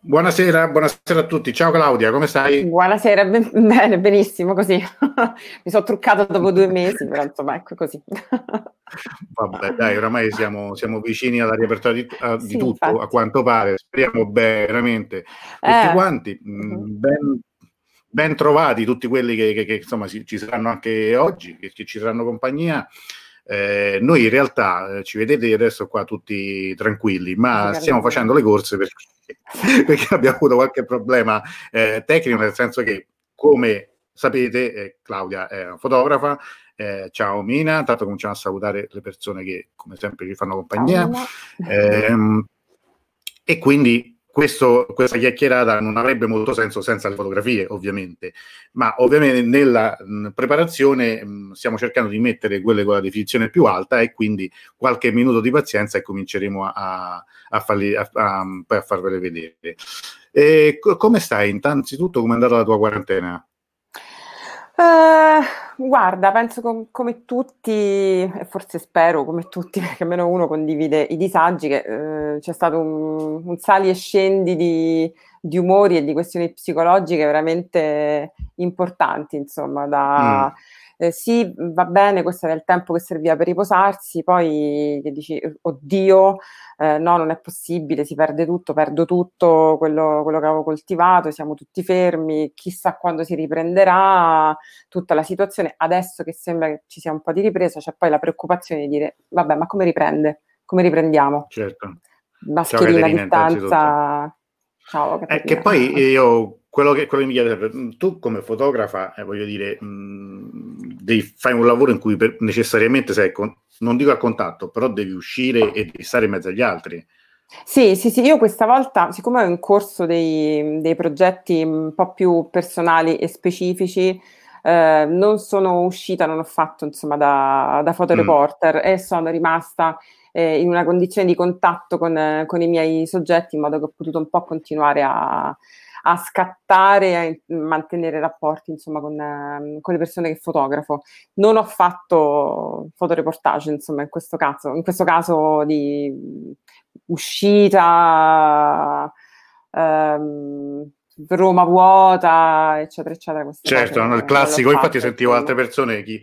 Buonasera, buonasera a tutti. Ciao Claudia, come stai? Buonasera, ben- bene, benissimo, così. Mi sono truccata dopo due mesi, però insomma, ecco così. Vabbè, dai, oramai siamo, siamo vicini alla riapertura di, a, di Sì, tutto, infatti. a quanto pare. Speriamo bene, veramente. Tutti Eh. quanti. Mm, Mhm. Ben, ben trovati tutti quelli che, che- che, insomma si- ci saranno anche oggi, che, che ci faranno compagnia. Eh, noi in realtà eh, ci vedete adesso qua tutti tranquilli, ma stiamo facendo le corse perché, perché abbiamo avuto qualche problema eh, tecnico, nel senso che, come sapete, eh, Claudia è una fotografa. Eh, ciao Mina, intanto cominciamo a salutare le persone che come sempre ci fanno compagnia. Ehm, e quindi questo- questa chiacchierata non avrebbe molto senso senza le fotografie, ovviamente, ma ovviamente nella mh, preparazione mh, stiamo cercando di mettere quelle con la definizione più alta e quindi qualche minuto di pazienza e cominceremo a, a, farli, a, a- a farvele vedere. E co- come stai? Innanzitutto, come è andata la tua quarantena? Eh, guarda, penso com- come tutti, e forse spero come tutti, perché almeno uno condivide i disagi, che eh, c'è stato un, un sali e scendi di, di umori e di questioni psicologiche veramente importanti, insomma, da... eh, sì, va bene, questo era il tempo che serviva per riposarsi, poi che dici, oddio, eh, no, non è possibile, si perde tutto, perdo tutto quello, quello che avevo coltivato, siamo tutti fermi, chissà quando si riprenderà tutta la situazione. Adesso che sembra che ci sia un po' di ripresa, c'è poi la preoccupazione di dire, vabbè, ma come riprende? Come riprendiamo? Certo. Mascherina, Caterina, distanza. Ciao, Eh, che poi io quello che, quello che mi chiede mm, tu come fotografa, eh, voglio dire, mh, devi fare un lavoro in cui per- necessariamente sei, con- non dico a contatto, però devi uscire e devi stare in mezzo agli altri. Sì, sì, sì, io questa volta, siccome ho in corso dei, dei progetti un po' più personali e specifici, eh, non sono uscita, non ho fatto insomma da, da fotoreporter e sono rimasta eh, in una condizione di contatto con, con i miei soggetti in modo che ho potuto un po' continuare a, a scattare, a in- mantenere rapporti insomma con, eh, con le persone che fotografo. Non ho fatto fotoreportage insomma in questo caso, in questo caso di uscita, ehm, Roma vuota, eccetera, eccetera. Certo, cose no, il classico, infatti sentivo altre insomma. persone, chi,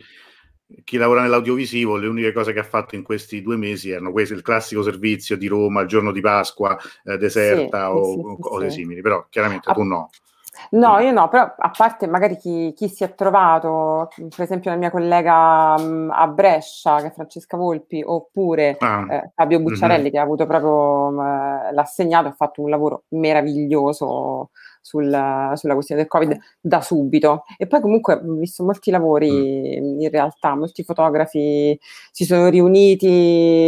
chi lavora nell'audiovisivo, le uniche cose che ha fatto in questi due mesi erano questi, il classico servizio di Roma, il giorno di Pasqua, eh, deserta Sì, o sì, sì, cose simili, però chiaramente Ah, tu no. No, io no, però a parte magari chi, chi si è trovato, per esempio la mia collega mh, a Brescia, che è Francesca Volpi, oppure Ah, eh, Fabio Bucciarelli, mhm. che ha avuto proprio mh, l'assegnato, ha fatto un lavoro meraviglioso sul- sulla questione del Covid da subito. E poi comunque ho visto molti lavori Mm. in realtà, molti fotografi si sono riuniti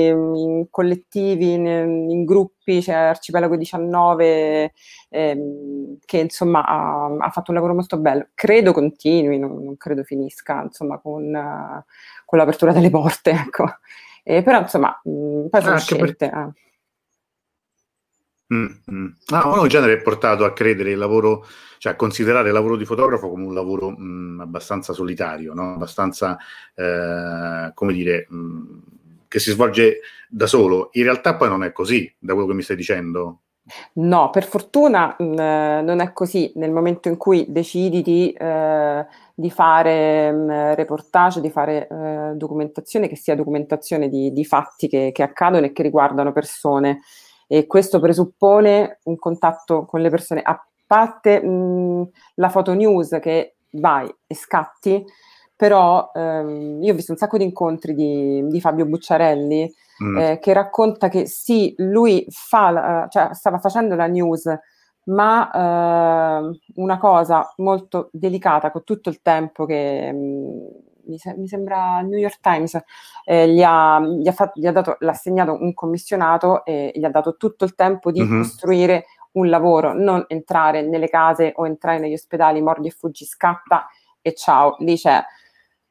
in collettivi, in, in gruppi, c'è Arcipelago 19 ehm, che insomma ha, ha fatto un lavoro molto bello. Credo continui, non, non credo finisca, insomma, con, con l'apertura delle porte, ecco. Eh, però insomma, mh, poi sono Anche per- scelte. eh. Mm, mm. No, uno in genere è portato a credere il lavoro, cioè a considerare il lavoro di fotografo come un lavoro mm, abbastanza solitario, no? abbastanza, eh, come dire, mm, che si svolge da solo. In realtà poi non è così, da quello che mi stai dicendo. No, per fortuna mh, eh, non è così. Nel momento in cui decidi di, eh, di fare mh, reportage, di fare eh, documentazione, che sia documentazione di, di fatti che, che accadono e che riguardano persone. E questo presuppone un contatto con le persone, a parte mh, la foto news che vai e scatti, però ehm, io ho visto un sacco di incontri di, di Fabio Bucciarelli mm. eh, che racconta che sì, lui fa, uh, cioè, stava facendo la news, ma uh, una cosa molto delicata con tutto il tempo che mh, mi, se- mi, sembra il New York Times eh, gli, ha, gli, ha fatto, gli ha dato, l'ha assegnato un commissionato e gli ha dato tutto il tempo di mm-hmm. costruire un lavoro, non entrare nelle case o entrare negli ospedali, mordi e fuggi, scatta e ciao, lì c'è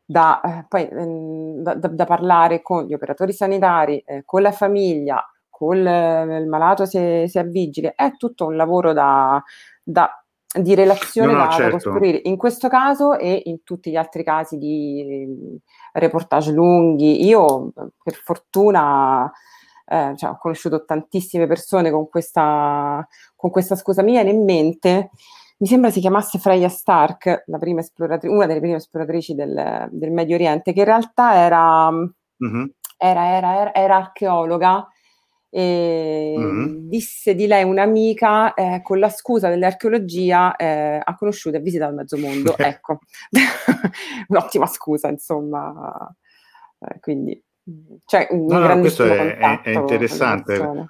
da, eh, poi, ehm, da, da, da, parlare con gli operatori sanitari, eh, con la famiglia, con il, il malato se, se, è vigile, è tutto un lavoro da, di relazione no, no, da, certo. costruire. In questo caso e in tutti gli altri casi di reportage lunghi, io per fortuna eh, cioè, ho conosciuto tantissime persone con questa, con questa scusa mia in mente mi sembra si chiamasse Freya Stark, una delle prime esploratrici del, del, Medio Oriente, che in realtà era, mm-hmm. era, era, era archeologa mm-hmm. disse di lei un'amica eh, con la scusa dell'archeologia eh, ha conosciuto e visitato il mezzo mondo. ecco, un'ottima scusa, insomma. Eh, quindi, cioè, un no, no, questo è, è interessante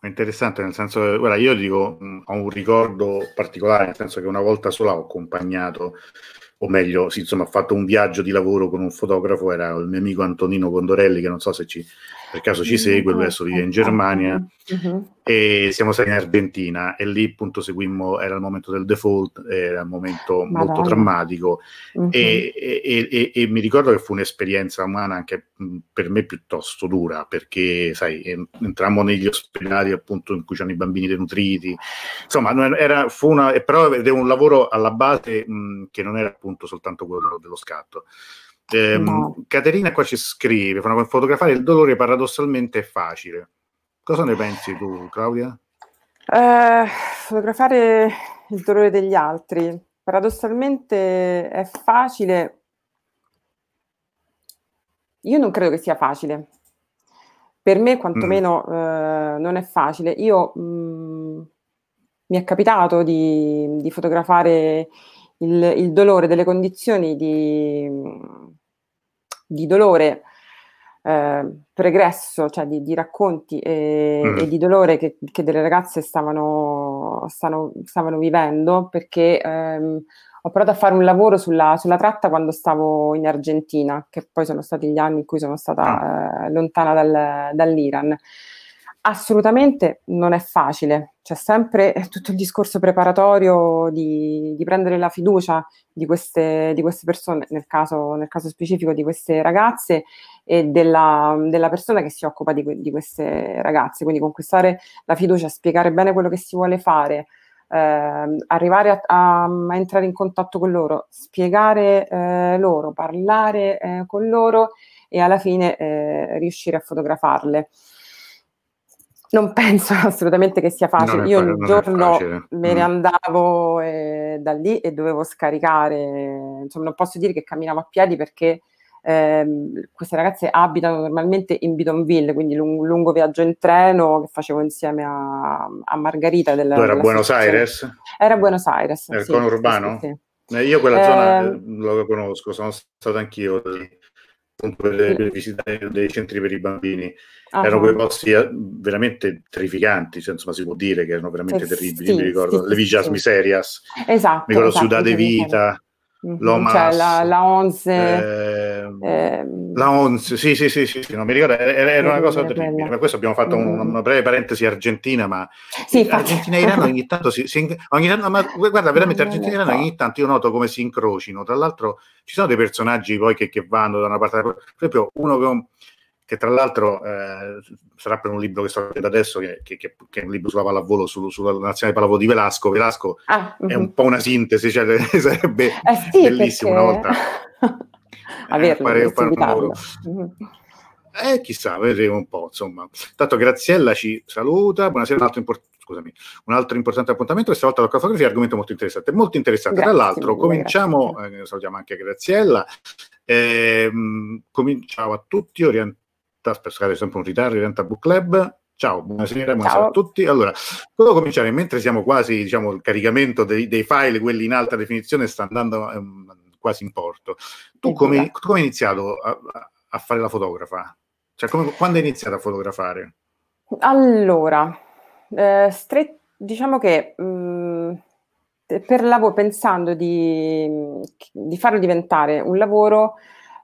è interessante nel senso che, guarda, io dico, mh, ho un ricordo particolare, nel senso che una volta sola ho accompagnato, o meglio, sì, insomma, ho fatto un viaggio di lavoro con un fotografo, era il mio amico Antonino Condorelli, che non so se ci per caso ci segue, lui adesso vive in Germania uh-huh. e siamo stati in Argentina e lì appunto seguimmo, era il momento del default, era un momento Madonna. molto drammatico uh-huh. e, e, e, e, mi ricordo che fu un'esperienza umana anche per me piuttosto dura perché sai, entrammo negli ospedali appunto in cui c'erano i bambini denutriti, insomma era, fu una, però era un lavoro alla base mh, che non era appunto soltanto quello dello scatto. Eh, no. Caterina qua ci scrive, fotografare il dolore paradossalmente è facile. Cosa ne pensi tu, Claudia? Eh, fotografare il dolore degli altri paradossalmente è facile. Io non credo che sia facile. Per me, quantomeno, mm. eh, non è facile. Io mh, mm, mi è capitato di, di fotografare il, il, dolore delle condizioni di, di dolore eh, pregresso, cioè di, di racconti e, mm. e, di dolore che, che delle ragazze stavano, stavano, stavano vivendo, perché ehm, ho provato a fare un lavoro sulla, sulla, tratta quando stavo in Argentina, che poi sono stati gli anni in cui sono stata ah. eh, lontana dal, dall'Iran. Assolutamente non è facile, c'è sempre tutto il discorso preparatorio di, di prendere la fiducia di queste, di queste persone, nel caso, nel caso, specifico di queste ragazze e della, della persona che si occupa di, di, queste ragazze, quindi conquistare la fiducia, spiegare bene quello che si vuole fare, eh, arrivare a, a, a, entrare in contatto con loro, spiegare eh, loro, parlare eh, con loro e alla fine eh, riuscire a fotografarle. Non penso assolutamente che sia facile. Io un giorno me ne mm. andavo eh, da lì e dovevo scaricare, insomma, non posso dire che camminavo a piedi perché ehm, queste ragazze abitano normalmente in Bidonville, quindi un lungo viaggio in treno che facevo insieme a, a Margarita. Del, era Buenos Aires? Era Buenos Aires. Era sì, urbano? Sì, sì. Eh, io quella eh, zona eh, lo conosco, sono stato anch'io lì appunto per, per visitare dei centri per i bambini. Uh-huh. Erano quei posti eh, veramente terrificanti, cioè, insomma si può dire che erano veramente sì, terribili, sì, mi ricordo, sì, le Villas Miserias, esatto, mi ricordo esatto, Ciudad de Vita, mm-hmm. Lomas, cioè la, la Onze, eh, eh, la Onze, sì, sì, sì, sì, sì non mi ricordo, era, era una cosa terribile. Per questo abbiamo fatto mm-hmm. una breve parentesi argentina, ma sì, Argentina e Iran ogni tanto si, si ogni tanto, ma guarda, veramente Argentina e Iran ogni tanto io noto come si incrocino. Tra l'altro ci sono dei personaggi poi che, che vanno da una parte, per esempio uno che che tra l'altro eh, sarà per un libro che sto leggendo adesso, che, che, che, è un libro sulla pallavolo, su, sulla nazionale pallavolo di Velasco. Velasco ah, è uh-huh. un po' una sintesi, cioè sarebbe eh sì, bellissimo perché... una volta averlo, fare, fare un uh-huh. Eh, chissà, vedremo un po', insomma. Tanto Graziella ci saluta, buonasera, un altro, import- scusami, un altro importante appuntamento, questa volta la fotografia, argomento molto interessante. Molto interessante, grazie, tra l'altro, cominciamo, eh, salutiamo anche Graziella, eh, cominciamo a tutti, orientiamo diretta. Scusate, sempre un ritardo, diventa Book Club. Ciao, buonasera, buonasera a tutti. Allora, volevo cominciare, mentre siamo quasi, diciamo, il caricamento dei, dei file, quelli in alta definizione, sta andando um, quasi in porto. Tu come, come hai iniziato a, a, fare la fotografa? Cioè, come, quando hai iniziato a fotografare? Allora, eh, stret- diciamo che mh, mm, per lavoro, pensando di, di farlo diventare un lavoro,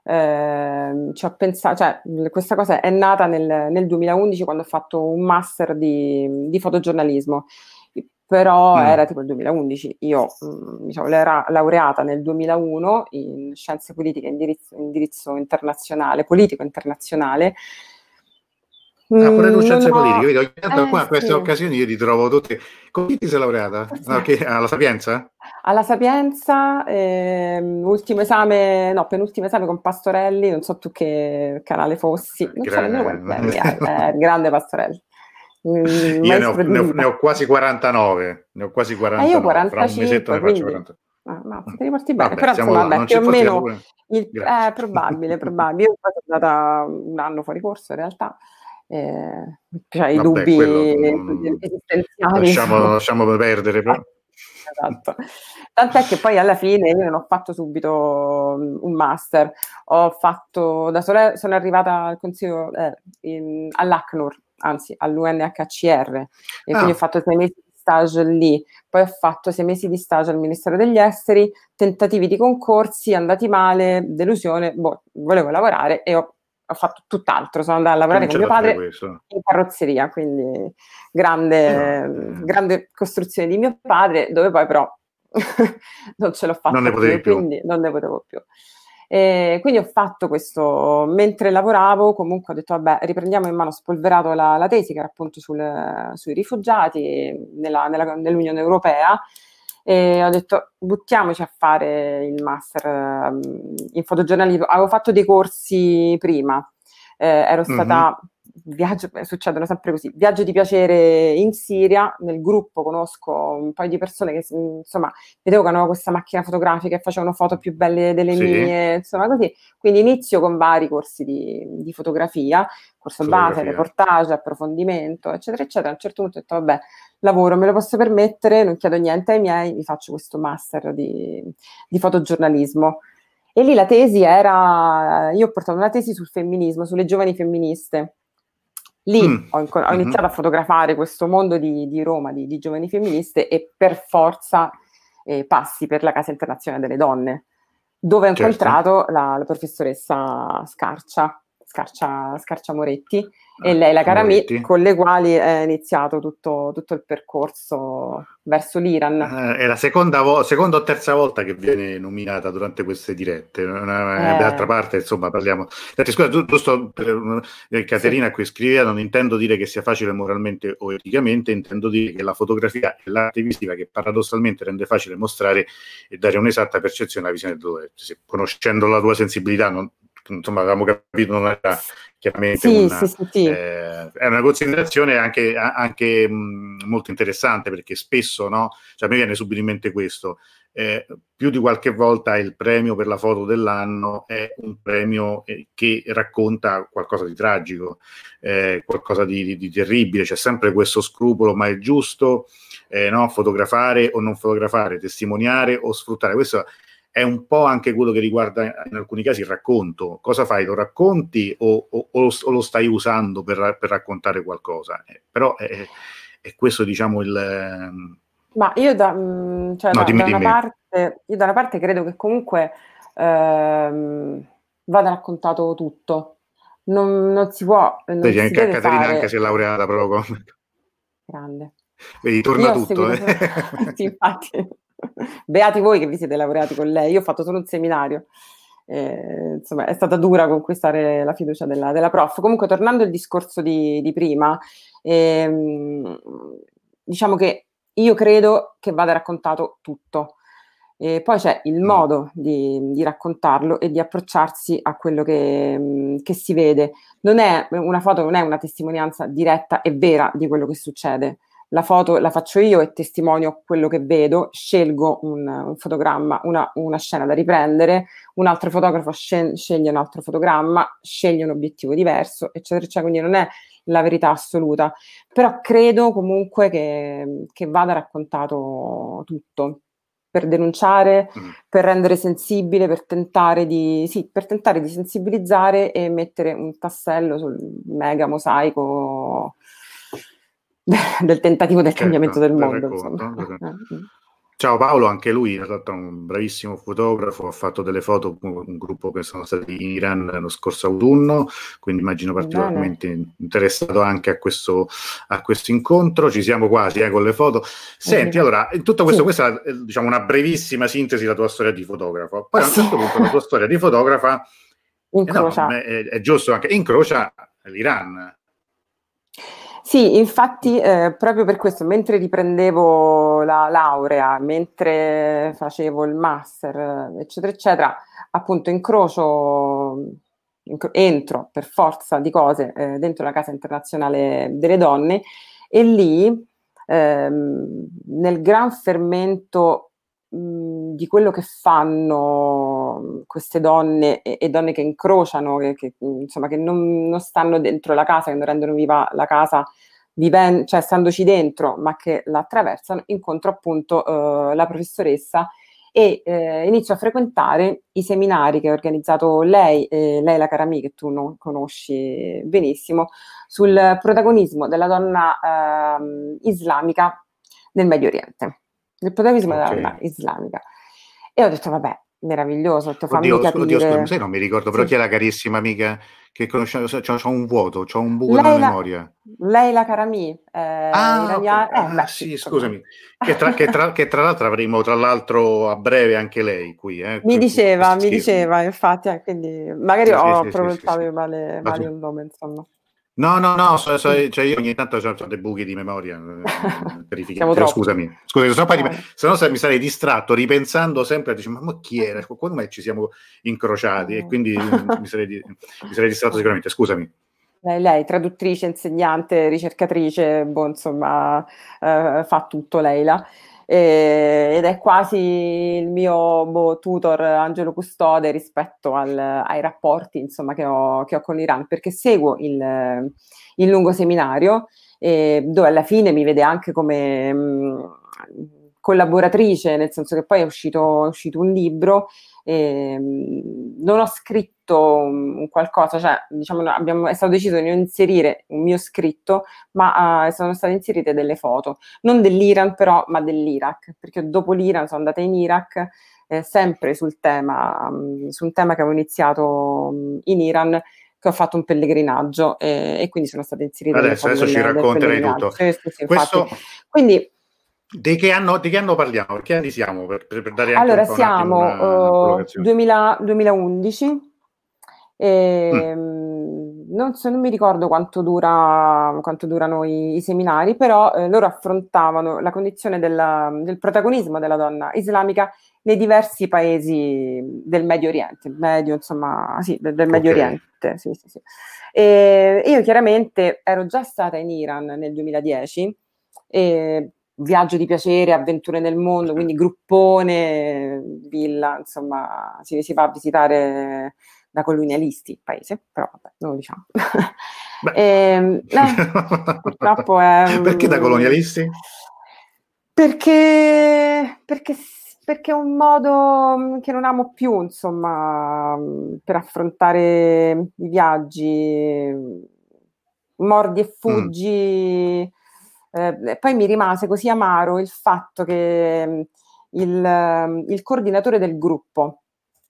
eh, ci ho pensato, cioè, questa cosa è nata nel, nel, 2011 quando ho fatto un master di, di fotogiornalismo, però mm. era tipo il 2011. Io mh, diciamo, era laureata nel 2001 in scienze politiche indirizzo, indirizzo internazionale, politico internazionale Ah, pure tu scienze politiche, vedi, ogni tanto eh, qua a queste sì. occasioni io ti trovo tutti. Con chi ti sei laureata? No, che, alla Sapienza? Alla Sapienza, ehm, ultimo esame, no, penultimo esame con Pastorelli, non so tu che canale fossi, non Gra- so nemmeno eh, grande Pastorelli. Mm, io ne ho, ne, ho, ne ho, quasi 49, ne ho quasi 49, eh, io 45, fra un mesetto ne faccio 40. Ah, no, ti riporti bene, vabbè, però insomma, vabbè, più o meno il, è probabile, probabile. Io sono andata un anno fuori corso in realtà, eh, cioè i dubbi quello, esistenziali. Lasciamo, lasciamo perdere. Però. Esatto. Tant'è che poi alla fine io non ho fatto subito un master, ho fatto da sola, sono arrivata al consiglio eh, in, all'ACNUR, anzi all'UNHCR, e ah. quindi ho fatto sei mesi di stage lì, poi ho fatto sei mesi di stage al Ministero degli Esteri, tentativi di concorsi, andati male, delusione, boh, volevo lavorare e ho ho fatto tutt'altro, sono andata a lavorare con mio padre in carrozzeria, quindi grande, no. grande, costruzione di mio padre, dove poi però non ce l'ho fatta non più, quindi non ne potevo più. E quindi ho fatto questo, mentre lavoravo comunque ho detto vabbè riprendiamo in mano, spolverato la, la tesi che era appunto sul, sui rifugiati nella, nella, nell'Unione Europea e ho detto buttiamoci a fare il master um, in fotogiornalismo. Avevo fatto dei corsi prima, eh, ero stata mm-hmm viaggio, succedono sempre così, viaggio di piacere in Siria, nel gruppo conosco un paio di persone che insomma vedevo che avevano questa macchina fotografica e facevano foto più belle delle sì. mie, insomma così, quindi inizio con vari corsi di, di fotografia, corso fotografia. base, reportage, approfondimento, eccetera, eccetera, a un certo punto ho detto vabbè, lavoro, me lo posso permettere, non chiedo niente ai miei, mi faccio questo master di, di fotogiornalismo. E lì la tesi era, io ho portato una tesi sul femminismo, sulle giovani femministe. Lì mm. ho, ho, mm-hmm. iniziato mm-hmm. a fotografare questo mondo di, di Roma, di, di, giovani femministe e per forza eh, passi per la Casa Internazionale delle Donne, dove ho certo. incontrato la, la professoressa Scarcia, Scarcia, Scarcia Moretti, e lei la cara Moretti. con le quali è iniziato tutto, tutto il percorso verso l'Iran. Eh, è la seconda, vo- seconda, o terza volta che viene nominata durante queste dirette. Una, eh. D'altra parte, insomma, parliamo. Scusa, giusto per eh, Caterina sì. qui scriveva: non intendo dire che sia facile moralmente o eticamente, intendo dire che la fotografia è l'arte visiva che paradossalmente rende facile mostrare e dare un'esatta percezione alla visione del dolore. Se, conoscendo la tua sensibilità, non, insomma, avevamo capito, non era chiaramente sì, una, sì, sì, eh, è una considerazione anche, anche mh, molto interessante perché spesso no? cioè, a me viene subito in mente questo eh, più di qualche volta il premio per la foto dell'anno è un premio eh, che racconta qualcosa di tragico eh, qualcosa di, di, di, terribile c'è sempre questo scrupolo ma è giusto eh, no? fotografare o non fotografare testimoniare o sfruttare questo è un po' anche quello che riguarda in alcuni casi il racconto. Cosa fai? Lo racconti o, o, o, lo, stai usando per, per raccontare qualcosa? Eh, però è, è, questo, diciamo, il... Ehm, Ma io da, mm, cioè, no, da, dimmi, da, una parte, io da, una parte, credo che comunque ehm, vada raccontato tutto. Non, non si può... Non Vedi, anche a Caterina fare... anche si è laureata proprio come... Grande. Vedi, torna tutto. Eh. sì, infatti. Beati voi che vi siete laureati con lei, io ho fatto solo un seminario. Eh, insomma, è stata dura conquistare la fiducia della, della prof. Comunque, tornando al discorso di, di prima, ehm, diciamo che io credo che vada raccontato tutto. E poi c'è il mm. modo di, di, raccontarlo e di approcciarsi a quello che, che, si vede. Non è una foto, non è una testimonianza diretta e vera di quello che succede, la foto la faccio io e testimonio quello che vedo, scelgo un, un fotogramma, una, una, scena da riprendere, un altro fotografo scel- sceglie un altro fotogramma, sceglie un obiettivo diverso, eccetera, eccetera. Quindi non è la verità assoluta, però credo comunque che, che vada raccontato tutto per denunciare, mm. per rendere sensibile, per tentare, di, sì, per tentare di sensibilizzare e mettere un tassello sul mega mosaico del tentativo del certo, cambiamento del mondo. Eh, mm. Ciao Paolo, anche lui è stato un bravissimo fotografo, ha fatto delle foto con un gruppo che sono stati in Iran lo scorso autunno, quindi immagino particolarmente Bene. interessato anche a questo, a questo, incontro. Ci siamo quasi eh, con le foto. Senti, allora, in tutto questo, sì. questa è diciamo, una brevissima sintesi della tua storia di fotografo. Poi a un certo punto la tua storia di fotografa incrocia. Eh no, è, è giusto anche, incrocia l'Iran. Sì, infatti eh, proprio per questo, mentre riprendevo la laurea, mentre facevo il master, eccetera, eccetera, appunto incrocio, incro- entro per forza di cose eh, dentro la Casa Internazionale delle Donne e lì, ehm, nel gran fermento mh, di quello che fanno queste donne e, e donne che incrociano, che, che, insomma, che non, non, stanno dentro la casa, che non rendono viva la casa, viven- cioè standoci dentro, ma che la attraversano, incontro appunto eh, la professoressa e eh, inizio a frequentare i seminari che ha organizzato lei, eh, Leila Karami, che tu non conosci benissimo, sul protagonismo della donna ehm, islamica nel Medio Oriente il protagonismo okay. della donna islamica. E ho detto, vabbè, meraviglioso, ti fammi oddio, capire... Oddio, scusa, sai, non mi ricordo, però sì. chi è la carissima amica che conosciamo? C'ho, c'ho un vuoto, c'ho un buco nella memoria. Lei la Karami, eh, ah, okay. eh, beh, ah, sì, scusami, che tra, che, tra, che tra, l'altro avremo tra l'altro a breve anche lei qui. Eh, mi diceva, mi diceva, infatti, eh, quindi magari sì, ho sì, pronunciato male, male il nome, insomma. No, no, no, so, so, cioè io ogni tanto ho dei buchi di memoria, eh, scusami, scusami, se no, poi, se no mi sarei distratto ripensando sempre, dice, ma, ma chi era? Quando mai ci siamo incrociati? E quindi mi, sarei, mi sarei distratto sicuramente, scusami. Lei, lei, traduttrice, insegnante, ricercatrice, boh, insomma, eh, fa tutto lei là eh, ed è quasi il mio boh, tutor Angelo Custode rispetto al, ai rapporti insomma, che, ho, che, ho, con l'Iran, perché seguo il, il lungo seminario eh, dove alla fine mi vede anche come mh, mm, collaboratrice, nel senso che poi è uscito, è uscito un libro eh, non ho scritto un qualcosa, cioè diciamo abbiamo, è stato deciso di non inserire un mio scritto, ma uh, sono state inserite delle foto, non dell'Iran però, ma dell'Iraq, perché dopo l'Iran sono andata in Iraq, eh, sempre sul tema, um, su un tema che avevo iniziato um, in Iran, che ho fatto un pellegrinaggio eh, e quindi sono state inserite adesso, adesso ci racconterai tutto. Sì, sì, sì, Questo... Quindi di che, anno, di che anno parliamo? Che anni siamo? Per, per dare allora, siamo una, uh, 2000, 2011. E, mm. non, so, non, mi ricordo quanto, dura, quanto durano i, i, seminari, però eh, loro affrontavano la condizione della, del protagonismo della donna islamica nei diversi paesi del Medio Oriente, medio, insomma, sì, del, del Medio okay. Oriente. Sì, sì, sì. E io chiaramente ero già stata in Iran nel 2010 e viaggio di piacere, avventure nel mondo, quindi gruppone, villa, insomma, si, si va a visitare da colonialisti il paese, però vabbè, non lo diciamo. e, eh, purtroppo è... Perché da colonialisti? Perché, perché, perché è un modo che non amo più, insomma, per affrontare i viaggi, mordi e mm. fuggi... Mm eh, poi mi rimase così amaro il fatto che mm, il, mm, il coordinatore del gruppo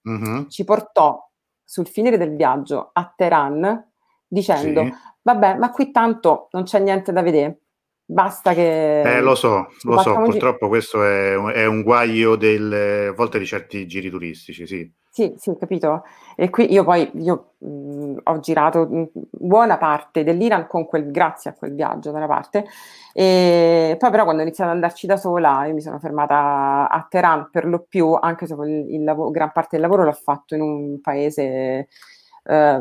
mm-hmm. ci portò sul finire del viaggio a Teheran dicendo sì. vabbè ma qui tanto non c'è niente da vedere basta che eh, lo so lo so purtroppo gi- questo è, è, un guaio del, a volte di certi giri turistici sì sì, sì, capito. E qui io poi io, mh, ho girato mh, buona parte dell'Iran con quel, grazie a quel viaggio da una parte, e poi però quando ho iniziato ad andarci da sola, io mi sono fermata a Teheran per lo più, anche se il, il lavoro, gran parte del lavoro l'ho fatto in un paese eh,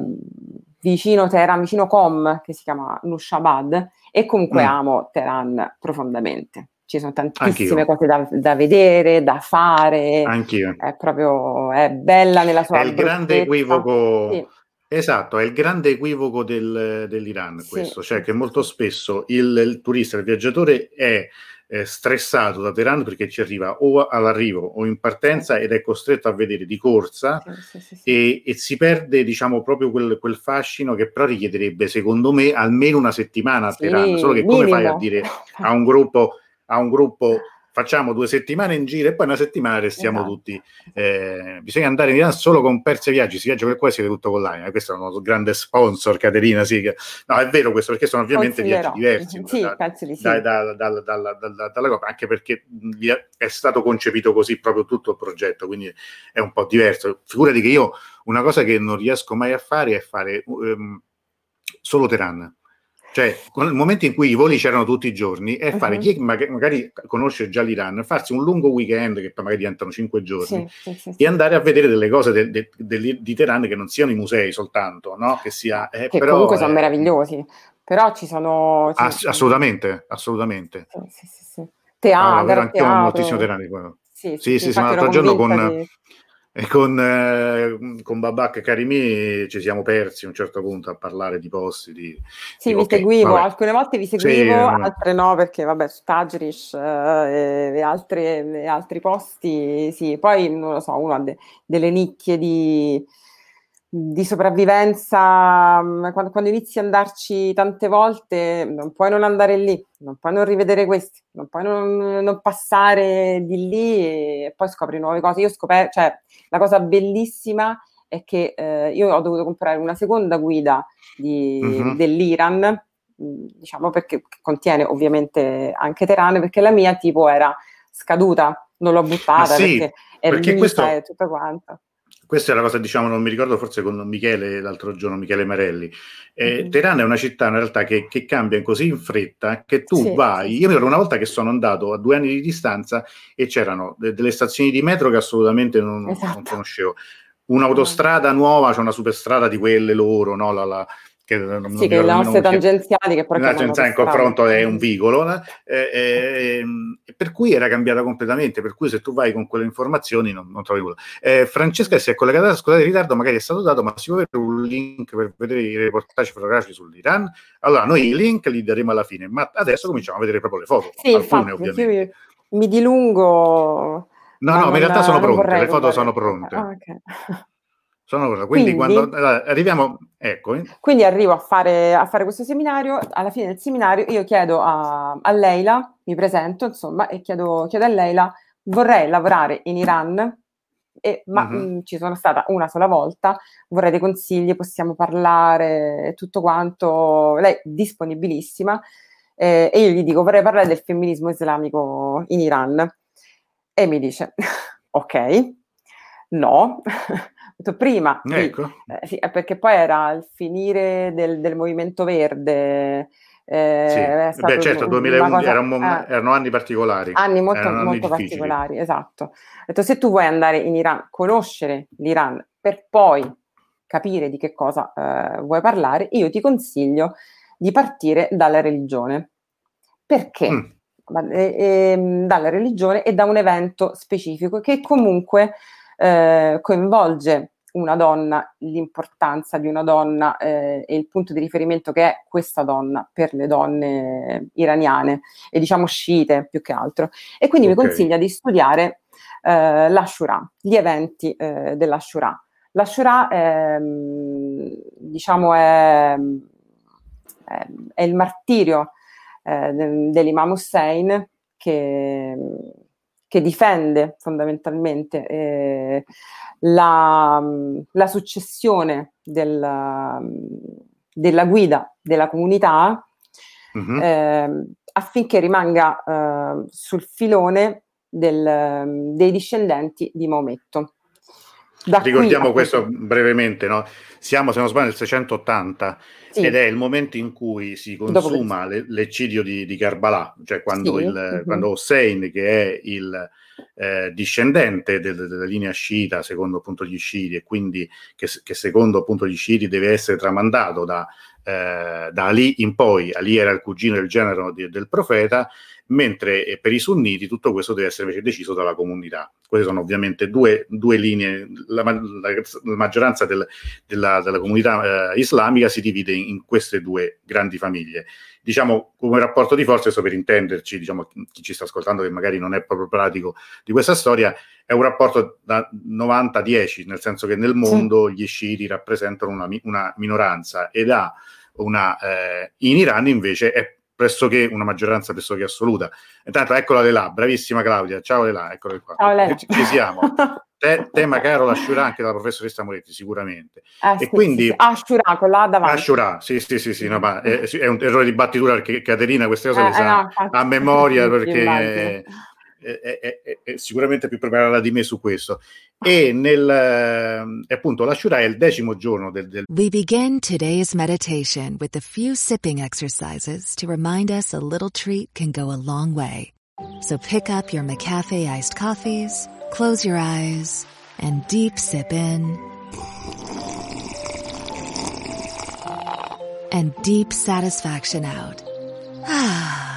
vicino Teheran, vicino Com, che si chiama Nushabad, e comunque mm. amo Teheran profondamente. Ci sono tantissime Anch'io. cose da, da, vedere, da fare. Anch'io. È proprio è bella nella sua È il grande equivoco. Sì. Esatto, è il grande equivoco del, dell'Iran questo, sì, cioè che molto spesso il, il turista, il viaggiatore è eh, stressato da Teheran perché ci arriva o all'arrivo o in partenza ed è costretto a vedere di corsa sì, sì, sì, e, e, si perde diciamo proprio quel, quel, fascino che però richiederebbe secondo me almeno una settimana a Teheran, solo che come minimo. fai a dire a un gruppo, a un gruppo facciamo due settimane in giro e poi una settimana restiamo esatto. tutti. Eh, bisogna andare in Iran solo con Persia Viaggi, si viaggia per qua e siede tutto con l'anima. Questo è un grande sponsor, Caterina. Sì, che... No, è vero questo, perché sono ovviamente viaggi diversi sì, da, penso di sì. da, da, dalla Coppa, anche perché è stato concepito così proprio tutto il progetto, quindi è un po' diverso. Figurati che io una cosa che non riesco mai a fare è fare um, solo Teheran cioè, nel momento in cui i voli c'erano tutti i giorni, è fare uh-huh. chi magari conosce già l'Iran, farsi un lungo weekend che poi magari diventano cinque giorni sì, sì, sì, e andare a vedere delle cose de, de, de, di Teheran che non siano i musei soltanto, no? Che, sia, eh, che però, comunque sono meravigliosi, però ci sono... Ci ass- assolutamente, assolutamente. Sì, sì, sì. Teatro, ah, anche moltissimo Teheran. Sì, sì, sì, sì, l'altro giorno con... Di e con, eh, con Babak e Karimi ci siamo persi a un certo punto a parlare di posti. Di, sì, di, vi okay, seguivo, vabbè. alcune volte vi seguivo, sì, altre no, perché vabbè, su Tajrish eh, e, altri, e, altri posti, sì, poi non lo so, uno ha de, delle nicchie di di sopravvivenza, mm, quando, quando, inizi ad andarci tante volte, non puoi non andare lì, non puoi non rivedere questi, non puoi non, non passare di lì e poi scopri nuove cose. Io ho scoperto, cioè, la cosa bellissima è che eh, io ho dovuto comprare una seconda guida di, uh-huh. dell'Iran, mm, diciamo perché contiene ovviamente anche Teheran, perché la mia tipo era scaduta, non l'ho buttata sì, perché è perché questo... e tutta quanta questa è la cosa, diciamo, non mi ricordo forse con Michele l'altro giorno, Michele Marelli. Eh, mm-hmm. Teheran è una città in realtà che, che, cambia così in fretta che tu sì, vai. Io mi ricordo una volta che sono andato a due anni di distanza e c'erano de- delle stazioni di metro che assolutamente non, esatto. non conoscevo. Un'autostrada nuova, c'è una superstrada di quelle loro, no? La, la, che non, sì, che le nostre tangenziali che poi la tangenziale in confronto è un vicolo eh, eh, per cui era cambiata completamente per cui se tu vai con quelle informazioni non, non trovi nulla. Eh, Francesca si è collegata scusate il ritardo magari è stato dato ma si può avere un link per vedere i reportage fotografici sull'Iran? Allora noi i link li daremo alla fine ma adesso cominciamo a vedere proprio le foto sì, alcune infatti, ovviamente. mi dilungo. No no in realtà sono pronte le foto sono pronte. Ah, okay. Sono cosa. Quindi, quindi quando arriviamo, ecco. Quindi arrivo a fare, a fare, questo seminario, alla fine del seminario io chiedo a, a Leila, mi presento insomma, e chiedo, chiedo, a Leila, vorrei lavorare in Iran, e, ma uh-huh. mh, ci sono stata una sola volta, vorrei dei consigli, possiamo parlare, tutto quanto, lei disponibilissima, eh, e io gli dico vorrei parlare del femminismo islamico in Iran. E mi dice, ok, no detto prima, ecco. sì, eh, perché poi era il finire del, del movimento verde. Eh, sì. Beh, certo, 2011 cosa, era un, eh, erano anni particolari. Anni molto, molto anni particolari, esatto. Ho detto, se tu vuoi andare in Iran, conoscere l'Iran per poi capire di che cosa eh, vuoi parlare, io ti consiglio di partire dalla religione. Perché? Mm. E, e, dalla religione e da un evento specifico che comunque eh, coinvolge una donna, l'importanza di una donna eh, e il punto di riferimento che è questa donna per le donne iraniane e diciamo sciite più che altro. E quindi okay. mi consiglia di studiare eh, l'Ashura, gli eventi eh, dell'Ashura. L'Ashura ehm, diciamo è, è, è, il martirio eh, dell'Imam Hussein che che difende fondamentalmente eh, la, la, successione del, della guida della comunità uh-huh. eh, affinché rimanga eh, sul filone del, dei discendenti di Maometto. Da Ricordiamo questo brevemente, no? siamo se non sbaglio nel 680 sì. ed è il momento in cui si consuma le, l'eccidio di, di Karbala, cioè quando, sì. il, uh-huh. quando Hossein, che è il eh, discendente de, de, della linea sciita secondo appunto gli sciiti e quindi che, che secondo appunto gli sciiti deve essere tramandato da, eh, da Ali in poi, Ali era il cugino del genero di, del profeta, mentre eh, per i sunniti tutto questo deve essere invece deciso dalla comunità. Queste sono ovviamente due, due linee, la, la, la maggioranza del, della, della, comunità eh, islamica si divide in, in, queste due grandi famiglie. Diciamo come rapporto di forze, so per intenderci, diciamo, chi ci sta ascoltando che magari non è proprio pratico di questa storia, è un rapporto da 90-10, nel senso che nel mondo sì. gli sciiti rappresentano una, una minoranza ed ha una, eh, in Iran invece è pressoché una maggioranza pressoché assoluta. Intanto eccola le là, bravissima Claudia, ciao le là, eccole qua. Ciao Ci, ci siamo. Te, tema caro l'Ashura anche dalla professoressa Moretti sicuramente. Eh, e sì, quindi sì, sì. Ashura con là davanti. Ashura, sì sì sì, sì no, ma è, è, un errore di battitura perché Caterina queste cose eh, le sa no, a memoria perché è, è, è, sicuramente più preparata di me su questo. E nel eh, appunto la Shura è il decimo giorno del, del. We begin today's meditation with a few sipping exercises to remind us a little treat can go a long way. So pick up your McCafe iced coffees, close your eyes, and deep sip in. And deep satisfaction out. Ah.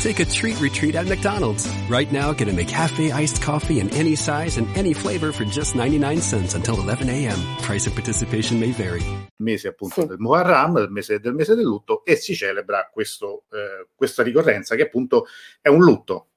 Take a treat retreat at McDonald's. Right now, get a McCafe iced coffee in any size and any flavor for just 99 cents until 11 a.m. Price and participation may vary. Mese appunto sì. del Muharram, del mese, del mese del lutto, e si celebra questo, eh, questa ricorrenza che appunto è un lutto.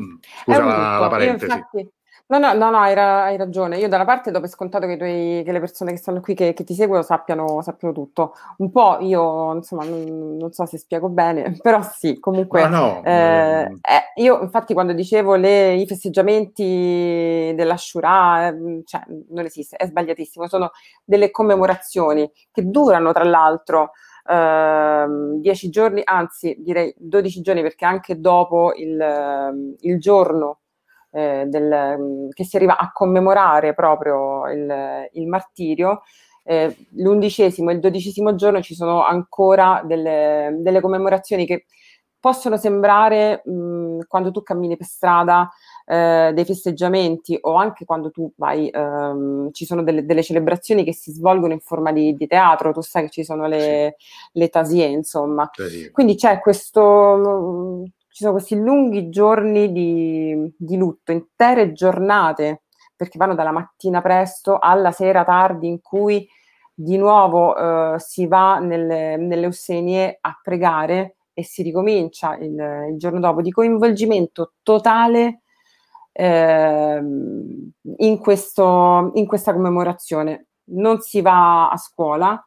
Mm, scusa la, la, parentesi. Io infatti, No, no, no, no hai, ra- hai ragione. Io da una parte do per scontato che, tuoi, che le persone che stanno qui, che, che ti seguono, sappiano, sappiano, tutto. Un po' io, insomma, non, non, so se spiego bene, però sì, comunque... No, no. Eh, eh, io infatti quando dicevo le, i festeggiamenti dell'Ashura, eh, cioè non esiste, è sbagliatissimo, sono delle commemorazioni che durano tra l'altro... Uh, dieci giorni, anzi direi 12 giorni perché anche dopo il, il giorno eh, del, mm, che si arriva a commemorare proprio il, il martirio, eh, l'undicesimo e il dodicesimo giorno ci sono ancora delle, delle commemorazioni che possono sembrare mh, mm, quando tu cammini per strada eh, dei festeggiamenti o anche quando tu vai, ehm, ci sono delle, delle, celebrazioni che si svolgono in forma di, di, teatro, tu sai che ci sono le, le tasie, insomma. Sì. Quindi c'è questo, ci sono questi lunghi giorni di, di lutto, intere giornate, perché vanno dalla mattina presto alla sera tardi in cui di nuovo eh, si va nelle, nelle Ossenie a pregare e si ricomincia il, il giorno dopo di coinvolgimento totale eh, in, questo, in, questa commemorazione. Non si va a scuola,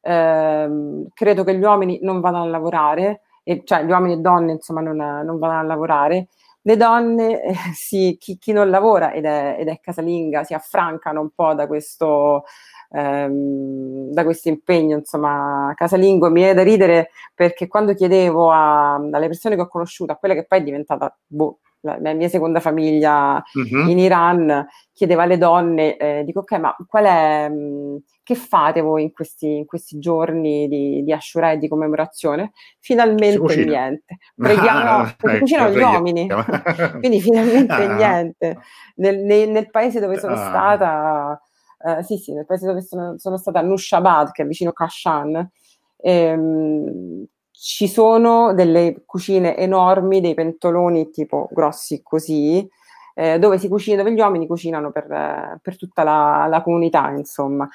eh, credo che gli uomini non vadano a lavorare, e, cioè gli uomini e donne insomma non, non vanno a lavorare, le donne, eh, si, chi, chi, non lavora ed è, ed è, casalinga si affrancano un po' da questo, ehm, da questo impegno, insomma, casalingo. Mi viene da ridere perché quando chiedevo a, alle persone che ho conosciuto, a quella che poi è diventata boh, la, la mia seconda famiglia uh-huh. in Iran, chiedeva alle donne, eh, dico ok, ma qual è... Mh, che fate voi in questi, in questi giorni di, di, Ashura e di commemorazione? Finalmente niente. Preghiamo, ah, perché ecco, cucinano gli uomini, quindi finalmente ah. niente. Nel, nel, nel, paese dove sono ah. stata, eh, sì sì, nel paese dove sono, sono stata a Nushabad, che è vicino a Kashan, ehm, ci sono delle cucine enormi, dei pentoloni tipo grossi così, eh, dove si cucina, dove gli uomini cucinano per, per tutta la, la comunità, insomma.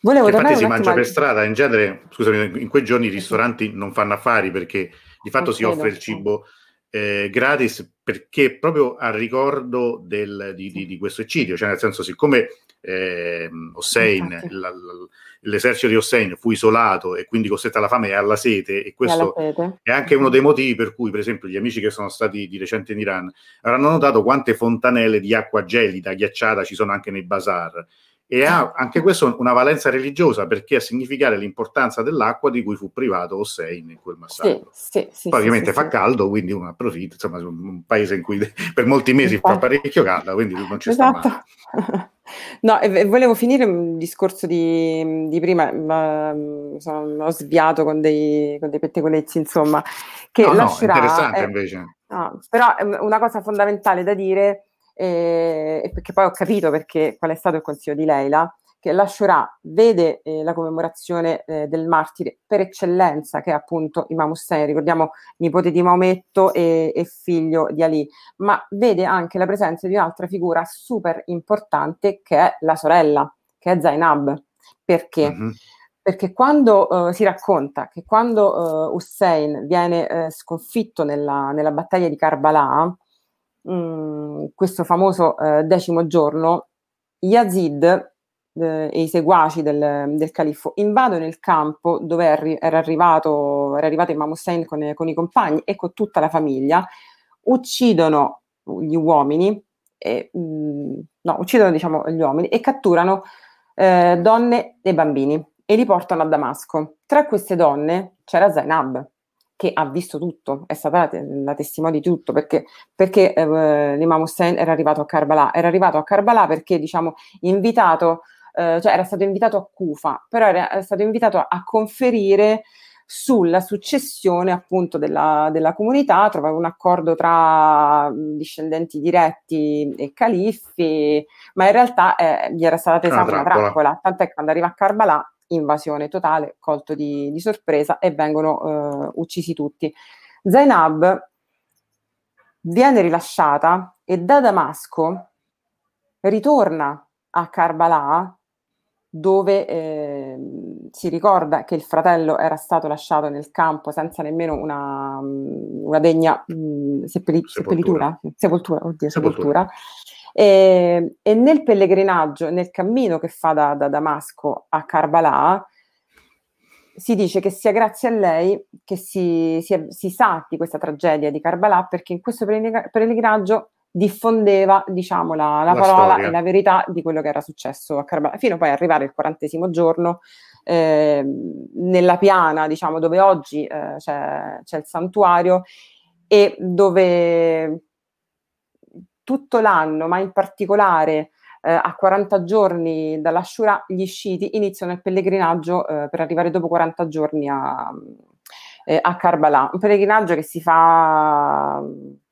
Volevo infatti si mangia per strada, in genere, scusami, in quei giorni i ristoranti non fanno affari perché di fatto si offre il cibo eh, gratis perché proprio a ricordo del, di, di, di, questo eccidio, cioè nel senso siccome eh, Hossein, la, la, l'esercito di Hossein fu isolato e quindi costretto alla fame e alla sete e questo sete. è anche uno dei motivi per cui per esempio gli amici che sono stati di recente in Iran avranno notato quante fontanelle di acqua gelida, ghiacciata ci sono anche nei bazar e ha anche questo una valenza religiosa perché a significare l'importanza dell'acqua di cui fu privato Hossein in quel massacro. Sì, sì, sì, Poi ovviamente fa caldo, quindi uno approfitta, insomma, un paese in cui per molti mesi Infatti. fa parecchio caldo, quindi non ci esatto. sta male. No, e volevo finire un discorso di, di prima, ma mm, sono, ho sviato con dei, con dei pettegolezzi, insomma, che no, lascerà... No, interessante eh, invece. No, però una cosa fondamentale da dire eh, e perché poi ho capito perché, qual è stato il consiglio di Leila, che l'Ashura vede eh, la commemorazione eh, del martire per eccellenza, che è appunto Imam Hussein, ricordiamo nipote di Maometto e, e, figlio di Ali, ma vede anche la presenza di un'altra figura super importante che è la sorella, che è Zainab. Perché? Mm-hmm. Perché quando uh, si racconta che quando uh, Hussein viene uh, sconfitto nella, nella battaglia di Karbala, mh, questo famoso eh, decimo giorno, Yazid eh, e i seguaci del, del, califfo invadono il campo dove era, arrivato, era arrivato Imam Hussein con, con, i compagni e con tutta la famiglia, uccidono gli uomini, e, mh, no, uccidono diciamo gli uomini e catturano eh, donne e bambini e li portano a Damasco. Tra queste donne c'era Zainab, che ha visto tutto, è stata la, testimone di tutto, perché, perché eh, l'Imam Hussein era arrivato a Karbala, era arrivato a Karbala perché, diciamo, invitato, eh, cioè era stato invitato a Kufa, però era stato invitato a, conferire sulla successione appunto della, della, comunità, trovare un accordo tra discendenti diretti e califfi, ma in realtà eh, gli era stata tesa una trappola, tant'è che quando arriva a Karbala invasione totale, colto di, di sorpresa e vengono eh, uccisi tutti. Zainab viene rilasciata e da Damasco ritorna a Karbala dove eh, si ricorda che il fratello era stato lasciato nel campo senza nemmeno una, una degna mh, mm, seppelli- sepoltura. Sepoltura, oddio, sepoltura. sepoltura. E, e, nel pellegrinaggio, nel cammino che fa da, da Damasco a Karbala, si dice che sia grazie a lei che si, si, si, sa di questa tragedia di Karbala perché in questo pellegrinaggio diffondeva diciamo, la, la, la parola storia. e la verità di quello che era successo a Karbala, fino poi ad arrivare il quarantesimo giorno eh, nella piana diciamo, dove oggi eh, c'è, c'è il santuario e dove tutto l'anno, ma in particolare eh, a 40 giorni dalla Shura, gli sciiti iniziano il pellegrinaggio eh, per arrivare dopo 40 giorni a, eh, a Karbala. Un pellegrinaggio che si fa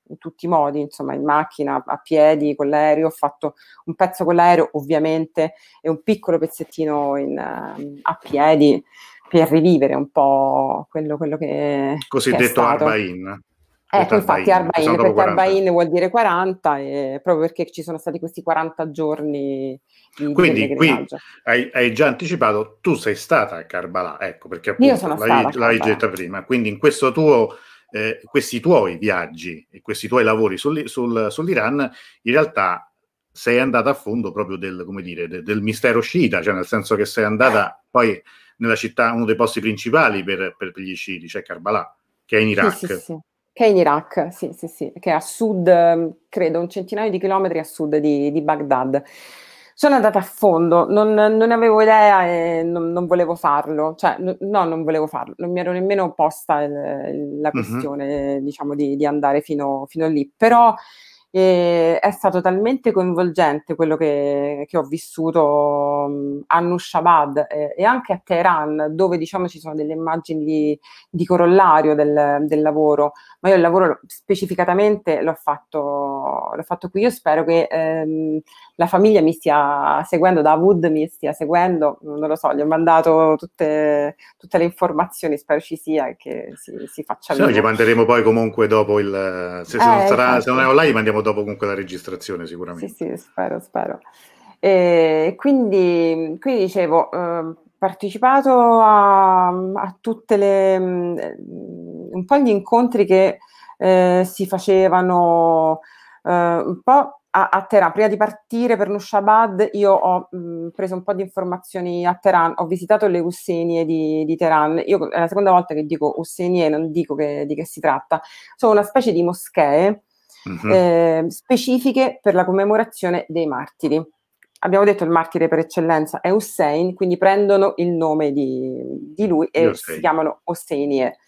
in tutti i modi, insomma, in macchina, a piedi, con l'aereo. Ho fatto un pezzo con l'aereo, ovviamente, e un piccolo pezzettino in, uh, a piedi per rivivere un po' quello, quello che. Cosiddetto Arbain. Ecco, infatti Arbain, perché Arbain vuol dire 40, e proprio perché ci sono stati questi 40 giorni di Quindi qui hai, hai, già anticipato, tu sei stata a Karbala, ecco, perché appunto l'hai, l'hai detta prima, quindi in questo tuo, eh, questi tuoi viaggi e questi tuoi lavori sul, sul, sull'Iran, in realtà sei andata a fondo proprio del, dire, del, del mistero sciita, cioè nel senso che sei andata poi nella città, uno dei posti principali per, per gli sciiti, cioè Karbala, che è in Iraq. Sì, sì, sì. Che è in Iraq, sì, sì, sì, che è a sud, credo, un centinaio di chilometri a sud di, di Baghdad. Sono andata a fondo, non, non avevo idea e non, non volevo farlo, cioè no, non volevo farlo, non mi ero nemmeno posta il, la questione, uh-huh. diciamo, di, di andare fino, fino lì, però e è stato talmente coinvolgente quello che, che ho vissuto a Nushabad e, e, anche a Teheran, dove diciamo ci sono delle immagini di, di corollario del, del, lavoro, ma io il lavoro specificatamente l'ho fatto, l'ho fatto qui. Io spero che ehm, la famiglia mi stia seguendo, Davud mi stia seguendo, non lo so, gli ho mandato tutte, tutte le informazioni, spero ci sia e che si, si faccia sì, gli manderemo poi comunque dopo il... Se, se, eh, non, sarà, se non è online mandiamo dopo comunque la registrazione sicuramente. Sì, sì, spero, spero. E quindi, quindi dicevo, eh, partecipato a, a tutte le... un po' gli incontri che eh, si facevano, eh, un po' a, a, Teheran, prima di partire per Nushabad, io ho mh, preso un po' di informazioni a Teheran, ho visitato le Ussenie di, di Teheran. Io è la seconda volta che dico Ussenie, non dico che, di che si tratta. Sono una specie di moschee mm-hmm. eh, specifiche per la commemorazione dei martiri. Abbiamo detto il martire per eccellenza è Hussein, quindi prendono il nome di, di lui e si chiamano Hosseinie.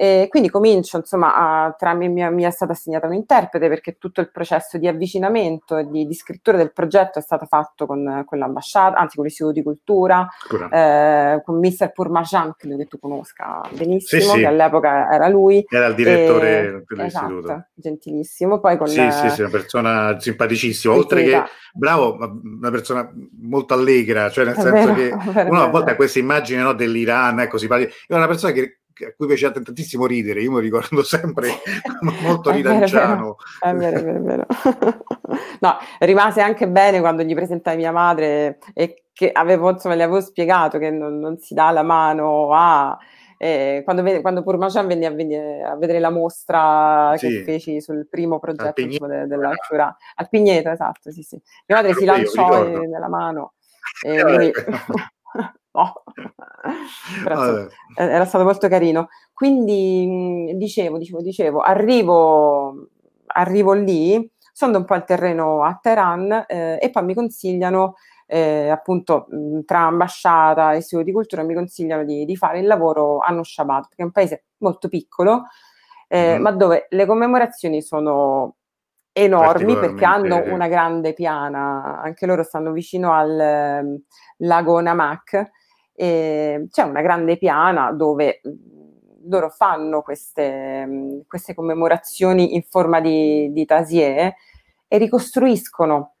E quindi comincio, insomma, a, tra mi, mi, è stata assegnata un interprete perché tutto il processo di avvicinamento e di, di scrittura del progetto è stato fatto con, con l'ambasciata, anzi con l'Istituto di Cultura, eh, con Mr. Purmajan, credo che tu conosca benissimo, sì, sì. che all'epoca era lui. Era il direttore e, dell'istituto. Esatto, gentilissimo. Poi con, sì, sì, sì, una persona simpaticissima, oltre che, bravo, una persona molto allegra, cioè nel è senso vero, che uno a volte ha questa immagine no, dell'Iran, ecco, si parla è una persona che a cui piaceva tantissimo ridere, io mi ricordo sempre molto ridanciano. È vero, è vero, è vero. no, rimase anche bene quando gli presentai mia madre e che avevo, insomma, le avevo spiegato che non, non si dà la mano a... Eh, quando, quando Purmacian venne a, a, vedere la mostra sì. che feci sul primo progetto insomma, de, della Ciura, al Pigneto, esatto, sì, sì. Mia madre si lanciò nella mano e lui... no. Era stato molto carino. Quindi dicevo, dicevo, dicevo, arrivo, arrivo lì, sono un po' il terreno a Teheran eh, e poi mi consigliano, eh, appunto, tra ambasciata e istituto di cultura, mi consigliano di, di fare il lavoro a Nushabad, che è un paese molto piccolo, eh, mm. ma dove le commemorazioni sono enormi perché hanno una grande piana, anche loro stanno vicino al eh, lago Namak e c'è una grande piana dove loro fanno queste, queste commemorazioni in forma di, di tasie e ricostruiscono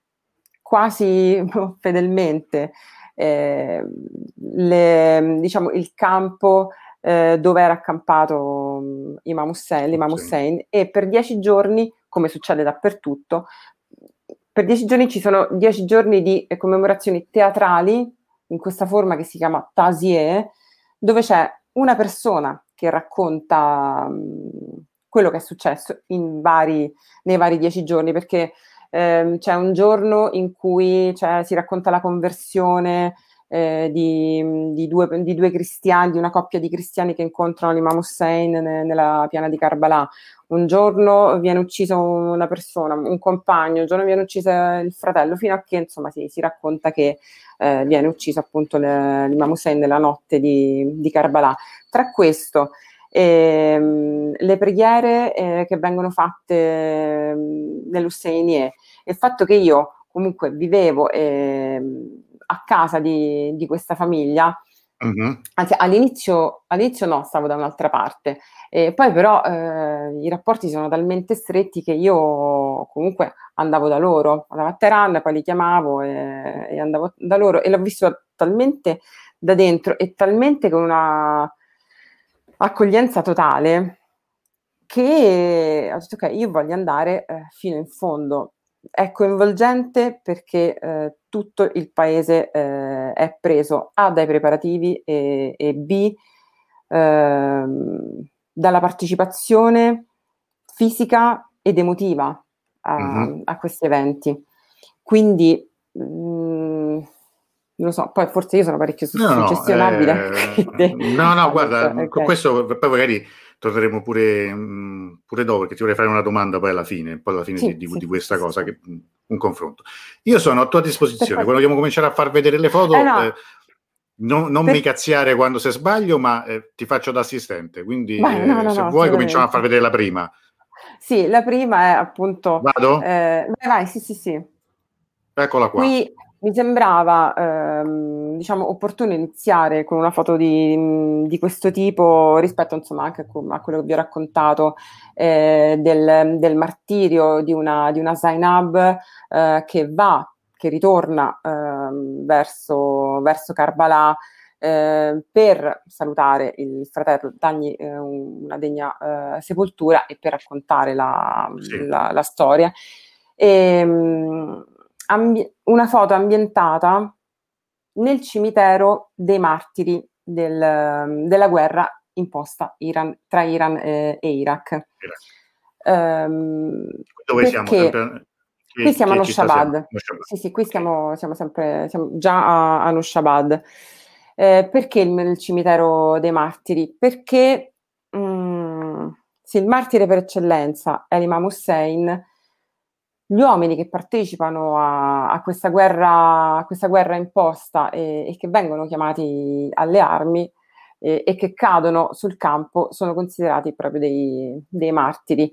quasi fedelmente eh, le, diciamo, il campo eh, dove era accampato Imam Hussein, l'Imam Hussein e per dieci giorni, come succede dappertutto, per dieci giorni ci sono dieci giorni di commemorazioni teatrali in questa forma che si chiama Tasie, dove c'è una persona che racconta um, quello che è successo vari, nei vari dieci giorni, perché ehm, c'è un giorno in cui cioè, si racconta la conversione eh, di, di, due, di, due, cristiani, di una coppia di cristiani che incontrano l'Imam Hussein ne, nella piana di Karbala. Un giorno viene ucciso una persona, un compagno, un giorno viene ucciso il fratello, fino a che insomma si, si racconta che eh, viene ucciso appunto le, l'Imam Hussein nella notte di, di Karbala. Tra questo ehm, le preghiere eh, che vengono fatte nell'Husseinie, il fatto che io comunque vivevo eh, a casa di, di questa famiglia, uh-huh. anzi all'inizio, all'inizio, no, stavo da un'altra parte, e poi però eh, i rapporti sono talmente stretti che io comunque andavo da loro, andavo a Teheran, poi li chiamavo e, e andavo da loro e l'ho visto talmente da dentro e talmente con una accoglienza totale che ho detto ok, io voglio andare eh, fino in fondo è coinvolgente perché eh, tutto il paese eh, è preso A dai preparativi e, e B ehm, dalla partecipazione fisica ed emotiva a, mm-hmm. a questi eventi. Quindi mh, mm, non lo so, poi forse io sono parecchio suggestionabile. No, no, eh, no, no guarda, okay. questo poi magari torneremo pure, mm, pure dopo, perché ti vorrei fare una domanda poi alla fine, poi alla fine sì, di, sì, di, questa sì, cosa, che, mm, un confronto. Io sono a tua disposizione, quando dobbiamo cominciare a far vedere le foto, eh no. eh, non, non per... mi cazziare quando se sbaglio, ma eh, ti faccio da assistente, quindi Beh, no, no, se vuoi cominciamo a far vedere la prima. Sì, la prima è appunto... Vado? Eh, vai, vai, sì, sì, sì. Eccola qua. Qui mi sembrava ehm, diciamo, opportuno iniziare con una foto di, di questo tipo rispetto insomma, anche a quello che vi ho raccontato eh, del, del, martirio di una, di una Zainab eh, che va, che ritorna eh, verso, verso Karbala eh, per salutare il fratello, dargli eh, una degna eh, sepoltura e per raccontare la, sì. la, la storia. E, ehm, ambi- una foto ambientata nel cimitero dei martiri del, della guerra imposta Iran, tra Iran e, e Iraq. Um, Dove perché, siamo? qui siamo a Nushabad. Sì, sì, qui siamo, siamo sempre siamo già a, a Nushabad. Eh, perché il, il, cimitero dei martiri? Perché mh, mm, sì, il martire per eccellenza è l'Imam Hussein. Gli uomini che partecipano a, a, questa, guerra, a questa guerra imposta e, e che vengono chiamati alle armi eh, e che cadono sul campo sono considerati proprio dei, dei martiri.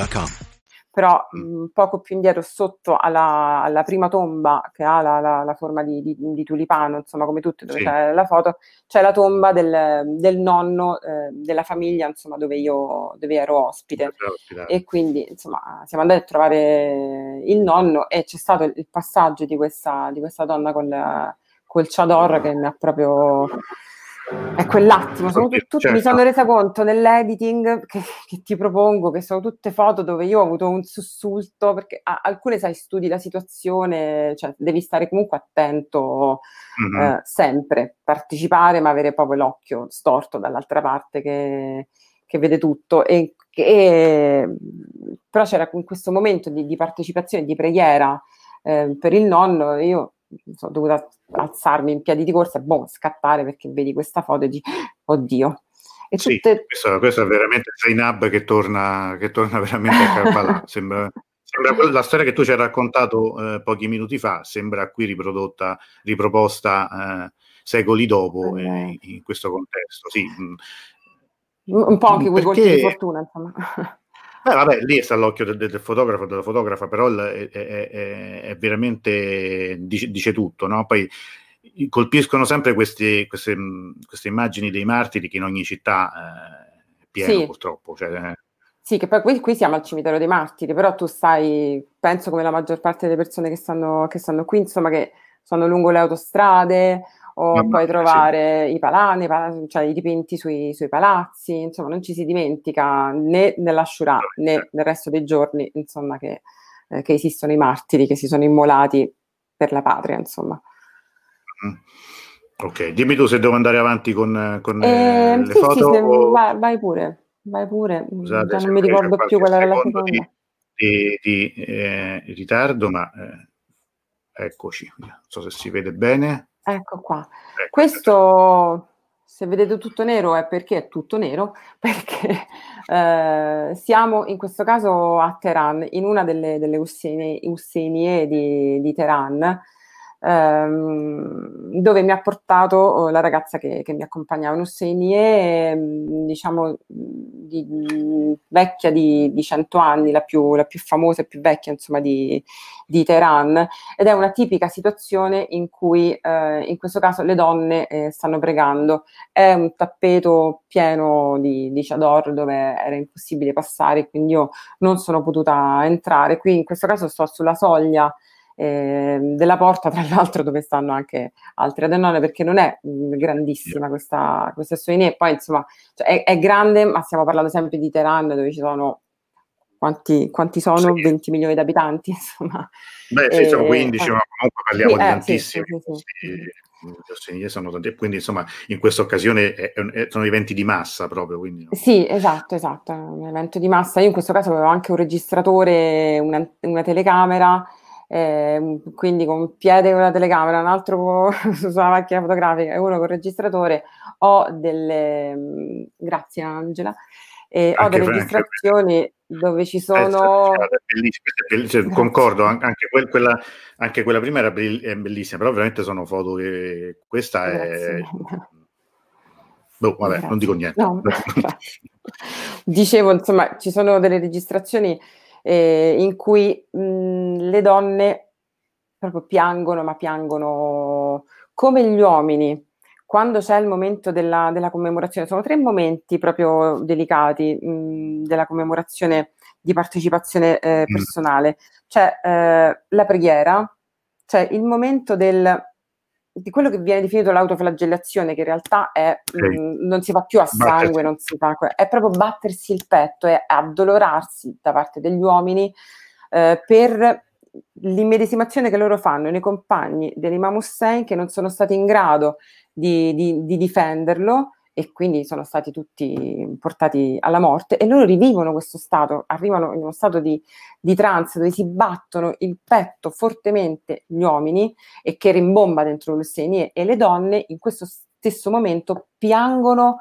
però mh, poco più indietro sotto alla, alla, prima tomba che ha la, la, la forma di, di, di, tulipano, insomma come tutte dove sì. c'è la foto, c'è la tomba del, del nonno eh, della famiglia insomma dove io dove ero ospite. E quindi insomma siamo andati a trovare il nonno e c'è stato il, il passaggio di questa, di questa donna col, col chador che mi ha proprio è quell'attimo, sono tutti, certo. mi sono resa conto nell'editing che, che, ti propongo, che sono tutte foto dove io ho avuto un sussulto, perché a, alcune sai, studi la situazione, cioè devi stare comunque attento mm-hmm. eh, sempre, partecipare ma avere proprio l'occhio storto dall'altra parte che, che vede tutto. E, e, però c'era in questo momento di, di partecipazione, di preghiera eh, per il nonno, io sono dovuta alzarmi in piedi di corsa e boh, scattare perché vedi questa foto e dici, oddio. E sì, tutte... questo, questo, è veramente Zainab che torna, che torna veramente a Karbala. sembra, sembra la storia che tu ci hai raccontato eh, pochi minuti fa, sembra qui riprodotta, riproposta eh, secoli dopo eh, in questo contesto. Sì. Mm. Un po' anche quei perché... colpi di fortuna, insomma. Beh, vabbè, lì sta l'occhio del, del fotografo, della fotografa, però è, è, è, è veramente dice, dice, tutto, no? Poi colpiscono sempre questi, queste, queste, immagini dei martiri che in ogni città eh, è pieno, sì. purtroppo. Cioè, eh. Sì, che poi qui, qui, siamo al cimitero dei martiri, però tu sai, penso come la maggior parte delle persone che stanno, che stanno qui, insomma, che sono lungo le autostrade o Mamma, puoi trovare sì. i palani, cioè i dipinti sui, sui, palazzi, insomma non ci si dimentica né nell'Ashura né nel resto dei giorni insomma, che, eh, che, esistono i martiri che si sono immolati per la patria insomma. Mm. Ok, dimmi tu se devo andare avanti con, con eh, le sì, foto. Sì, o... vai, vai, pure, vai pure, Scusate, non mi ricordo più quella era la seconda. Di, di, di eh, ritardo, ma eh, eccoci, non so se si vede bene. Ecco qua. Ecco, Questo, se vedete tutto nero, è perché è tutto nero, perché eh, siamo in questo caso a Teheran, in una delle, delle Usseinie di, di Teheran, ehm, dove mi ha portato oh, la ragazza che, che mi accompagnava, un'Usseinie, ehm, diciamo, di, di, vecchia di, di 100 anni, la più, la più, famosa e più vecchia, insomma, di, di Teheran, ed è una tipica situazione in cui, eh, in questo caso, le donne eh, stanno pregando. È un tappeto pieno di, di chador dove era impossibile passare, quindi io non sono potuta entrare. Qui, in questo caso, sto sulla soglia eh, della porta, tra l'altro dove stanno anche altre adenone, perché non è mh, mm, grandissima questa, questa Soinè, poi insomma cioè, è, è, grande, ma stiamo parlando sempre di Teheran dove ci sono quanti, quanti sono? Sì. 20 milioni di abitanti, insomma. Beh, sì, sono 15, eh, ma comunque parliamo sì, di eh, tantissimi. Sì, sono tanti, quindi insomma in questa occasione è, è, sono eventi di massa proprio. Quindi, no? Sì, esatto, esatto, un evento di massa. Io in questo caso avevo anche un registratore, una, una telecamera eh, quindi con un piede con la telecamera, un altro sulla macchina fotografica e uno con il registratore, ho delle... Mm, grazie Angela. Eh, ho delle registrazioni dove ci eh, sono... Eh, cioè, concordo, anche, quel, quella, anche, quella, prima era bellissima, però veramente sono foto che questa grazie. è... Boh, vabbè, grazie. non dico niente. No, Dicevo, insomma, ci sono delle registrazioni eh, in cui mh, le donne proprio piangono, ma piangono come gli uomini. Quando c'è il momento della, della commemorazione, sono tre momenti proprio delicati mh, della commemorazione di partecipazione eh, mm. personale. C'è eh, la preghiera, c'è il momento del di quello che viene definito l'autoflagellazione, che in realtà è, okay. mh, mm, non si fa più a sangue, non si fa, è proprio battersi il petto, è addolorarsi da parte degli uomini eh, per l'immedesimazione che loro fanno nei compagni dell'Imam Hussein che non sono stati in grado di, di, di difenderlo e quindi sono stati tutti portati alla morte e loro rivivono questo stato, arrivano in uno stato di, di trance dove si battono il petto fortemente gli uomini e che rimbomba dentro le senie e le donne in questo stesso momento piangono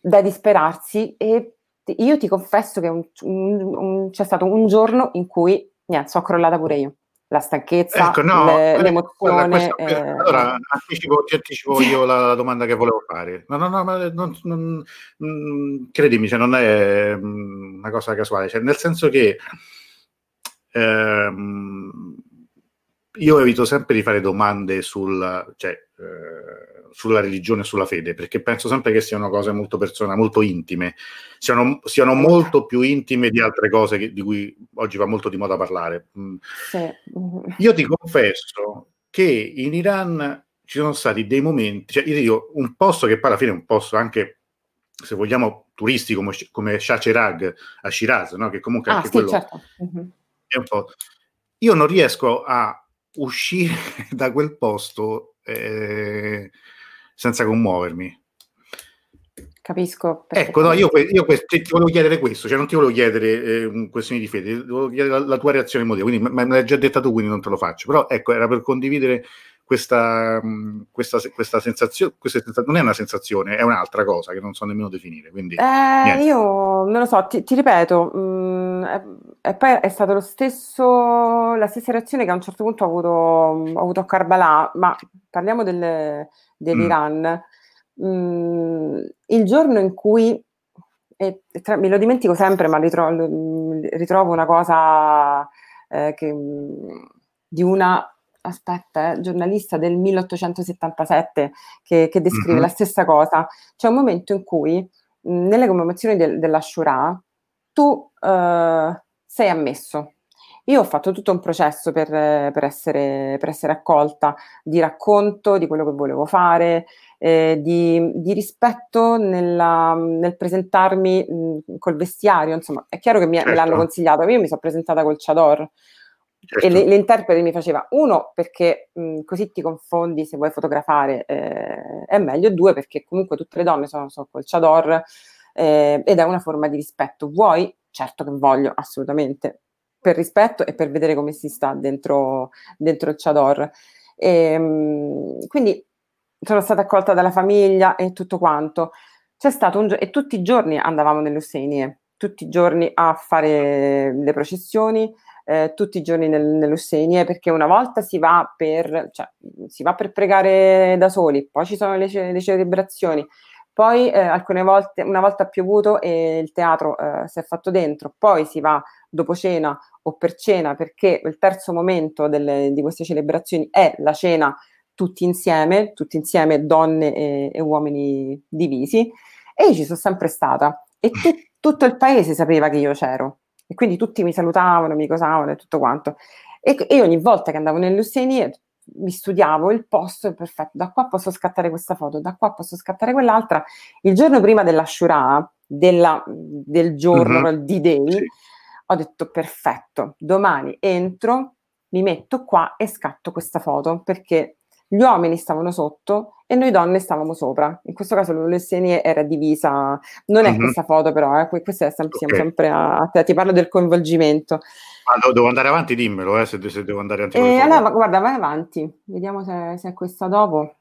da disperarsi e io ti confesso che un, un, un, c'è stato un giorno in cui niente, sono crollata pure io la stanchezza, ecco, no, le, eh, l'emozione. Questo, eh, allora, anticipo, ti anticipo io la domanda che volevo fare. No, no, no, ma non, non, non, credimi, cioè, non è mm, una cosa casuale, cioè, nel senso che ehm, io evito sempre di fare domande sul, cioè, eh, sulla religione e sulla fede, perché penso sempre che siano cose molto personali, molto intime, siano, siano molto più intime di altre cose che, di cui oggi va molto di moda parlare. Mm. Sì. Io ti confesso che in Iran ci sono stati dei momenti, cioè io dico un posto che poi alla fine è un posto anche, se vogliamo, turistico come, come Shacherag a Shiraz, no? che comunque ah, anche sì, quello certo. uh-huh. è un po'... Io non riesco a uscire da quel posto eh, senza commuovermi. Capisco. Ecco, no, io, io ti volevo chiedere questo, cioè non ti volevo chiedere eh, questioni di fede, ti volevo chiedere la, la tua reazione emotiva, quindi me l'hai già detta tu, quindi non te lo faccio, però ecco, era per condividere questa, questa, questa sensazione, questa sensazione, non è una sensazione, è un'altra cosa che non so nemmeno definire. Quindi, eh, io non lo so, ti, ti ripeto, mh, e poi è stato lo stesso, la stessa reazione che a un certo punto ho avuto, ho avuto a Karbala, ma parliamo del, dell'Iran. Mm. Mm, il giorno in cui, e, tra, me lo dimentico sempre, ma ritrovo, ritrovo una cosa eh, che, di una aspetta, eh, giornalista del 1877 che, che descrive mm-hmm. la stessa cosa. C'è un momento in cui mh, nelle commemorazioni del, dell'Ashura tu eh, sei ammesso. Io ho fatto tutto un processo per, per, essere, per essere, accolta, di racconto di quello che volevo fare, eh, di, di, rispetto nella, nel presentarmi mh, col vestiario, insomma, è chiaro che mi, certo. me l'hanno certo. consigliato, io mi sono presentata col chador, Certo. E l'interprete mi faceva, uno, perché mh, così ti confondi se vuoi fotografare, eh, è meglio, due, perché comunque tutte le donne sono, sono col chador eh, ed è una forma di rispetto. Vuoi? Certo che voglio, assolutamente, per rispetto e per vedere come si sta dentro, dentro il chador. E, mh, quindi sono stata accolta dalla famiglia e tutto quanto. C'è stato un giorno, e tutti i giorni andavamo nelle Ossenie, tutti i giorni a fare le processioni, eh, tutti i giorni nel, nell'Ossenie perché una volta si va, per, cioè, si va per pregare da soli, poi ci sono le, le celebrazioni, poi eh, alcune volte, una volta ha piovuto e il teatro eh, si è fatto dentro, poi si va dopo cena o per cena perché il terzo momento delle, di queste celebrazioni è la cena tutti insieme, tutti insieme donne e, e uomini divisi e io ci sono sempre stata e tu, tutto il paese sapeva che io c'ero e quindi tutti mi salutavano, mi cosavano e tutto quanto. E, e ogni volta che andavo nelle Ossenie mi studiavo il posto perfetto, da qua posso scattare questa foto, da qua posso scattare quell'altra. Il giorno prima della Shura, della, del giorno mm-hmm. di day, sì. Ho detto perfetto, domani entro, mi metto qua e scatto questa foto perché gli uomini stavano sotto e noi donne stavamo sopra. In questo caso l'Olessenie era divisa, non è mm-hmm. questa foto però, eh, questa è sempre, okay. siamo sempre a, te, ti parlo del coinvolgimento. Ma devo andare avanti, dimmelo, eh, se, se, devo andare avanti. Eh, allora, guarda, vai avanti, vediamo se, se è questa dopo.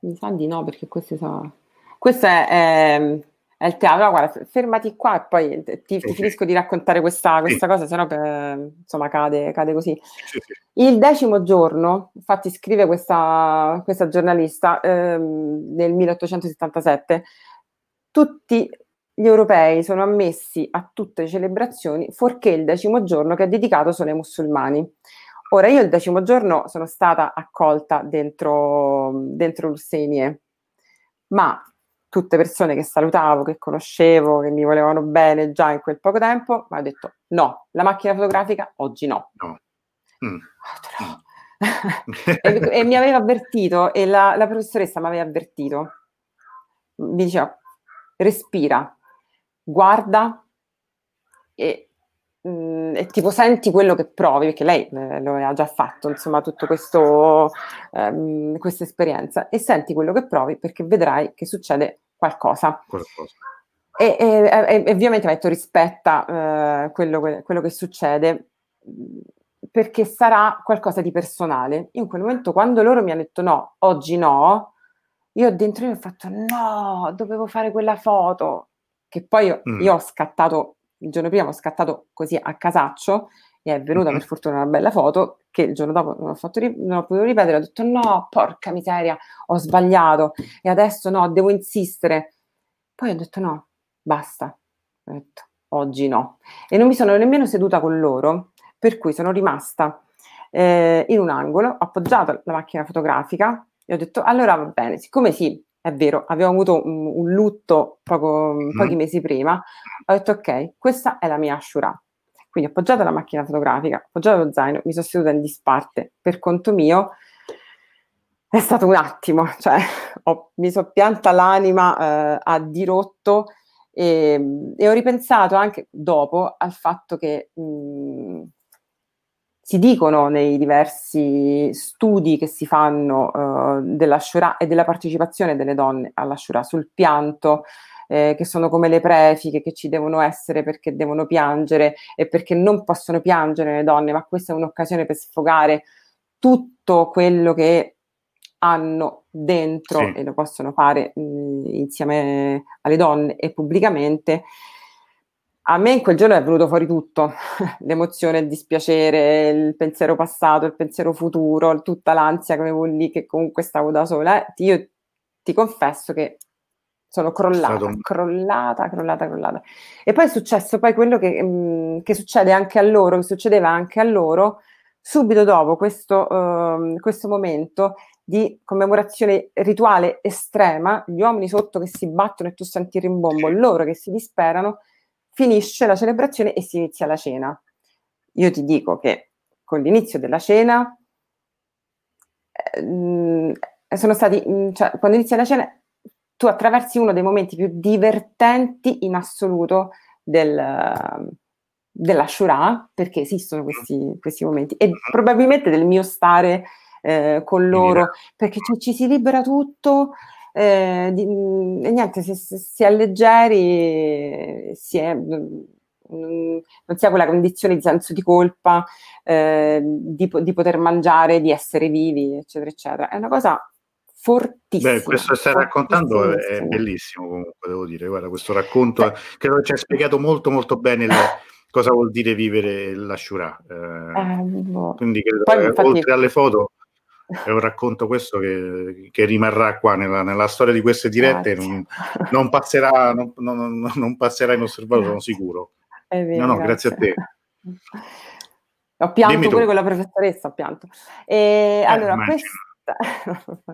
Mi sa di no, perché questi sono... Questo è, è, è il teatro. No, guarda, fermati qua e poi ti, ti okay. finisco di raccontare questa, questa sì. cosa, sennò per, insomma cade, cade così. Sì, sì. Il decimo giorno, infatti scrive questa, questa giornalista ehm, nel 1877, tutti gli europei sono ammessi a tutte le celebrazioni, fuorché il decimo giorno che è dedicato solo ai musulmani. Ora, io il decimo giorno sono stata accolta dentro, dentro Lussenie, ma tutte persone che salutavo, che conoscevo, che mi volevano bene già in quel poco tempo, mi hanno detto no, la macchina fotografica oggi no. no. Mm. e, e, mi aveva avvertito, e la, la professoressa mi aveva avvertito, mi diceva respira, guarda e, mh, mm, e, tipo senti quello che provi, perché lei eh, lo aveva già fatto, insomma, tutta ehm, questa esperienza, e senti quello che provi perché vedrai che succede qualcosa. qualcosa. E, e, e, ovviamente mi ha detto rispetta eh, quello, quello che succede perché sarà qualcosa di personale. Io in quel momento, quando loro mi hanno detto no, oggi no, io dentro io ho fatto no, dovevo fare quella foto, che poi io, mm. io ho scattato, il giorno prima ho scattato così a casaccio e è venuta per fortuna una bella foto che il giorno dopo non ho, fatto, non ho potuto ripetere, ho detto no, porca miseria, ho sbagliato e adesso no, devo insistere. Poi ho detto no, basta, ho detto oggi no. E non mi sono nemmeno seduta con loro, per cui sono rimasta eh, in un angolo, ho appoggiato la macchina fotografica e ho detto allora va bene, siccome sì, è vero, avevo avuto un, un lutto poco, mm. pochi mesi prima, ho detto ok, questa è la mia Ashura. Quindi ho appoggiato la macchina fotografica, ho appoggiato lo zaino, mi sono seduta in disparte per conto mio. È stato un attimo, cioè ho, mi sono pianta l'anima eh, a dirotto e, e, ho ripensato anche dopo al fatto che mh, mm, si dicono nei diversi studi che si fanno uh, della Shura e della partecipazione delle donne alla Shura sul pianto, eh, che sono come le prefiche che ci devono essere perché devono piangere e perché non possono piangere le donne, ma questa è un'occasione per sfogare tutto quello che hanno dentro sì. e lo possono fare mh, insieme alle donne e pubblicamente a me in quel giorno è venuto fuori tutto, l'emozione, il dispiacere, il pensiero passato, il pensiero futuro, tutta l'ansia che avevo lì, che comunque stavo da sola. Io ti confesso che sono crollata, Stato... crollata, crollata, crollata. E poi è successo poi quello che, mh, mm, che, succede anche a loro, che succedeva anche a loro, subito dopo questo, uh, questo momento di commemorazione rituale estrema, gli uomini sotto che si battono e tu senti il rimbombo, loro che si disperano, finisce la celebrazione e si inizia la cena. Io ti dico che con l'inizio della cena eh, sono stati, mm, cioè, quando inizia la cena, tu attraversi uno dei momenti più divertenti in assoluto del, della Shura, perché esistono questi, questi, momenti, e probabilmente del mio stare eh, con loro, perché ci, ci si libera tutto, eh, di, mm, e niente, se, se, si è alleggeri, si è, non si ha quella condizione di senso di colpa, eh, di, di, poter mangiare, di essere vivi, eccetera, eccetera. È una cosa fortissima. Beh, questo che stai raccontando è bellissimo comunque, devo dire. Guarda, questo racconto Beh. credo che ci ha spiegato molto, molto bene le, cosa vuol dire vivere la Shura. Eh, eh, boh. Quindi credo Poi, infatti, oltre alle foto è un racconto questo che, che rimarrà qua nella, nella, storia di queste dirette, non, non, passerà, non, non, non, passerà inosservato, sono sicuro. Vero, no, no, grazie. grazie. a te. Ho pianto pure con la professoressa, ho pianto. E, eh, allora, questa,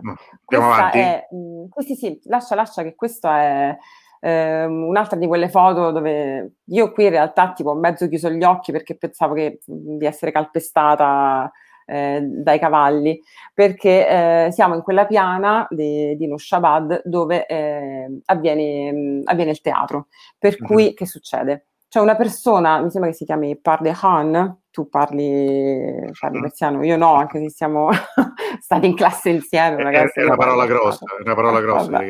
no, questa è, mh, questi sì, lascia, lascia che questa è eh, un'altra di quelle foto dove io qui in realtà tipo ho mezzo chiuso gli occhi perché pensavo che, di essere calpestata eh, dai cavalli, perché eh, siamo in quella piana di, di Nushabad dove eh, avviene, mh, avviene, il teatro. Per uh-huh. cui che succede? C'è una persona, mi sembra che si chiami Pardehan, tu parli, parli mm. persiano, io no, anche se siamo stati in classe insieme. È, è una parola grossa, è una parola grossa.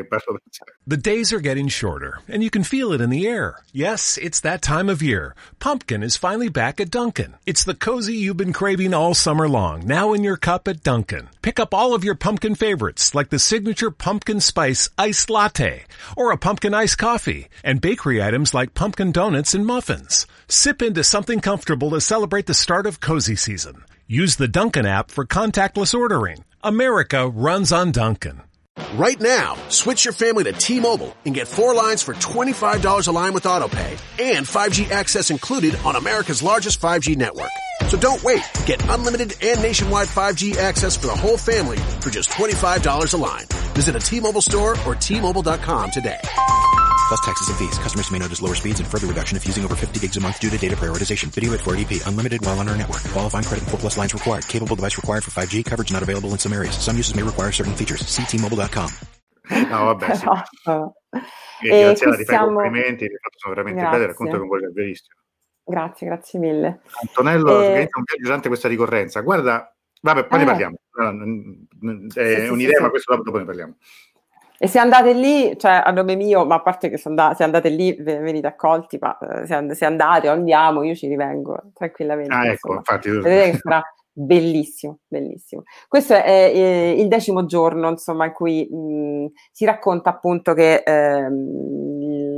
The days are getting shorter, and you can feel it in the air. Yes, it's that time of year. Pumpkin is finally back at Dunkin'. It's the cozy you've been craving all summer long, now in your cup at Dunkin'. Pick up all of your pumpkin favorites, like the signature pumpkin spice iced latte, or a pumpkin iced coffee, and bakery items like pumpkin donuts and muffins. Sip into something comfortable to celebrate the start of cozy season. Use the Duncan app for contactless ordering. America runs on Duncan. Right now, switch your family to T-Mobile and get four lines for $25 a line with AutoPay and 5G access included on America's largest 5G network. So don't wait. Get unlimited and nationwide 5G access for the whole family for just $25 a line. Visit a T-Mobile store or T-Mobile.com today. Plus taxes and fees. Customers may notice lower speeds and further reduction if using over 50 gigs a month due to data prioritization. Video at 480p. Unlimited while on our network. Qualifying credit 4 plus lines required. Capable device required for 5G. Coverage not available in some areas. Some uses may require certain features. See T-Mobile.com. No, vabbè, sì. e grazie alla, ti fai complimenti, ti sono veramente grazie. belle, racconto con voi che verissimo. Grazie, grazie mille. Antonello, e... organizza un viaggio durante questa ricorrenza. Guarda, vabbè, poi eh. ne parliamo. È sì, un'idea, sì, ma questo dopo ne parliamo. E se andate lì, cioè a nome mio, ma a parte che se andate lì venite accolti, ma eh, se andate o andiamo, io ci rivengo tranquillamente. Ah, ecco, infatti. Vedete che sarà bellissimo, bellissimo. Questo è eh, il decimo giorno, insomma, in cui mh, si racconta appunto che eh,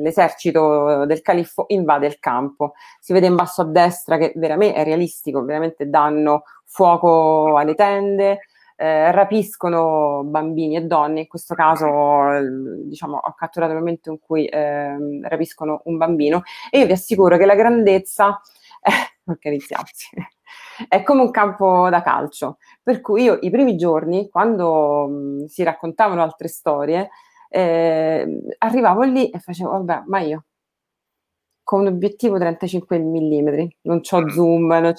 l'esercito del califfo invade il campo. Si vede in basso a destra che veramente è realistico, veramente danno fuoco alle tende, eh, rapiscono bambini e donne, in questo caso diciamo, ho catturato il momento in cui eh, rapiscono un bambino. E io vi assicuro che la grandezza è, organizziamoci, è come un campo da calcio, per cui io i primi giorni, quando mh, si raccontavano altre storie, eh, arrivavo lì e facevo, vabbè, ma io con un obiettivo 35 mm, non ho zoom, non.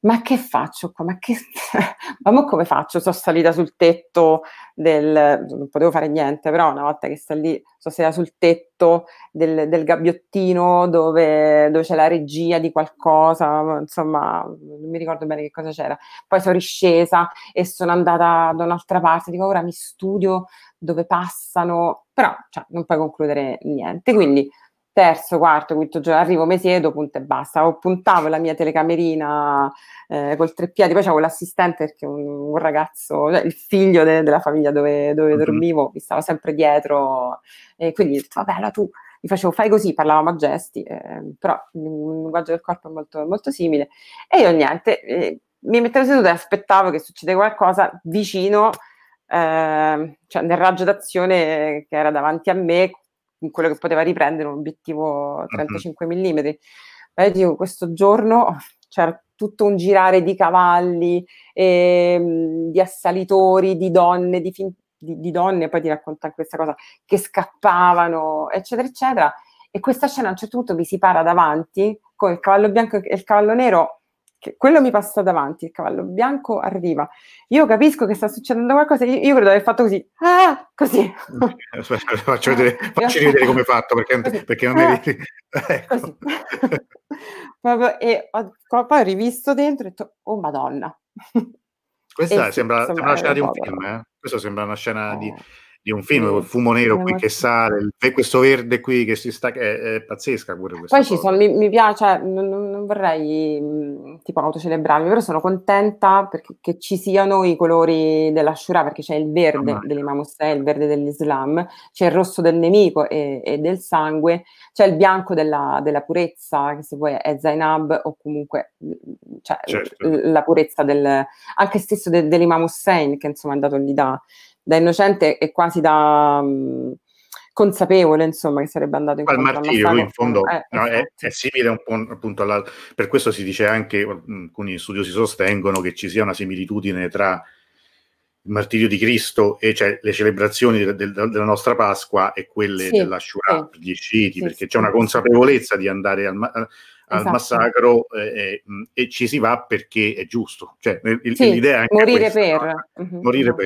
Ma che faccio qua? Ma, che... ma come faccio? Sono salita sul tetto del... non potevo fare niente, però una volta che sta lì, sono salita sul tetto del, del gabbiottino dove, dove, c'è la regia di qualcosa, insomma, non mi ricordo bene che cosa c'era. Poi sono riscesa e sono andata da un'altra parte, dico ora mi studio dove passano, però cioè, non puoi concludere niente, quindi terzo, quarto, quinto giorno, arrivo, mi siedo, punto e basta. Ho puntavo la mia telecamerina eh, col treppiedi, poi c'avevo l'assistente perché un, un ragazzo, cioè il figlio de, della famiglia dove, dove mm-hmm. dormivo, mi stava sempre dietro, e quindi vabbè, allora tu mi facevo fai così, parlavamo a gesti, eh, però il linguaggio del corpo è molto, molto simile. E io niente, eh, mi mettevo seduta e aspettavo che succede qualcosa vicino, eh, cioè nel raggio d'azione che era davanti a me, in quello che poteva riprendere un obiettivo 35 mm-hmm. mm. Ma dico, questo giorno c'era tutto un girare di cavalli, ehm, di assalitori, di donne, di, fin- di, di donne, poi ti racconta questa cosa, che scappavano, eccetera, eccetera. E questa scena a un certo punto mi si para davanti con il cavallo bianco e il cavallo nero quello mi passa davanti, il cavallo bianco arriva. Io capisco che sta succedendo qualcosa, io, io credo di aver fatto così, ah, così. Aspetta, faccio vedere, facci vedere come hai fatto, perché, perché non ah, ecco. e ho, poi ho rivisto dentro e ho detto, oh madonna. Questa sembra, sembra, una scena di un film, eh? Questa sembra una scena eh. di di un film, il fumo nero qui che sale, questo verde qui che si sta, è, è pazzesca pure questa Poi ci sono, mi, mi piace, cioè, non, non, vorrei mh, tipo autocelebrarmi, però sono contenta perché ci siano i colori della Shura, perché c'è il verde oh, dell'Imam Hussein, il verde dell'Islam, c'è il rosso del nemico e, e del sangue, c'è il bianco della, della, purezza, che se vuoi è Zainab o comunque cioè, certo. la purezza del, anche stesso de, dell'Imam Hussein, che insomma è andato lì da da innocente e quasi da um, consapevole, insomma, che sarebbe andato in Al martirio, lui in fondo eh, no, è, è, simile un po' appunto alla... Per questo si dice anche, alcuni studiosi sostengono che ci sia una similitudine tra il martirio di Cristo e cioè le celebrazioni de, de, della nostra Pasqua e quelle sì, della Shura sì. gli sciiti, sì, perché c'è una consapevolezza di andare al, al esatto. massacro eh, e ci si va perché è giusto. Cioè, il, l'idea è morire questa, per. No? Uh-huh, morire uh-huh.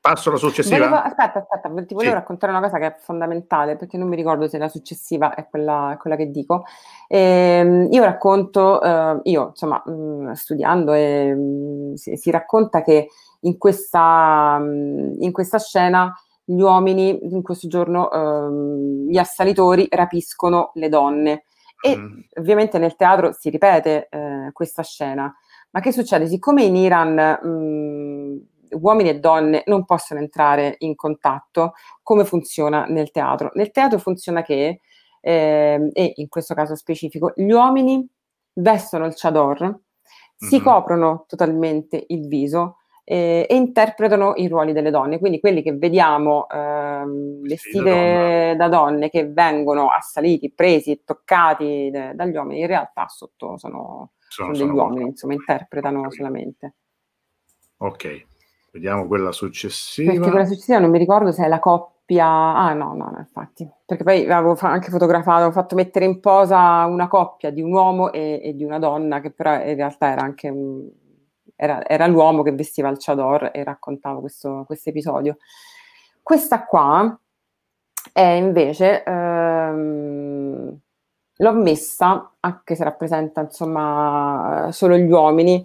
Passo alla successiva. Volevo, aspetta, aspetta, ti volevo Sì. raccontare una cosa che è fondamentale, perché non mi ricordo se la successiva è quella, è quella che dico. Ehm, io racconto, eh, io insomma, mh, studiando, e, mh, si, si racconta che in questa, mh, in questa scena gli uomini, in questo giorno, ehm, gli assalitori rapiscono le donne. E Mm. ovviamente nel teatro si ripete eh, questa scena. Ma che succede? Siccome in Iran mh, uomini e donne non possono entrare in contatto, come funziona nel teatro? Nel teatro funziona che, ehm, e in questo caso specifico, gli uomini vestono il chador, si Mhm. coprono totalmente il viso eh, e interpretano i ruoli delle donne. Quindi quelli che vediamo ehm, vestite da, donne che vengono assaliti, presi, toccati de- dagli uomini, in realtà sotto sono, Sono- sono degli sono- uomini, insomma, interpretano solamente. Ok, vediamo quella successiva. Perché quella successiva non mi ricordo se è la coppia. Ah, no, no, no, infatti. Perché poi avevo fa- anche fotografato, avevo fatto mettere in posa una coppia di un uomo e, e di una donna, che però in realtà era anche un- era, era l'uomo che vestiva il chador e raccontava questo episodio. Questa qua è invece. ehm, l'ho messa, anche se rappresenta insomma solo gli uomini,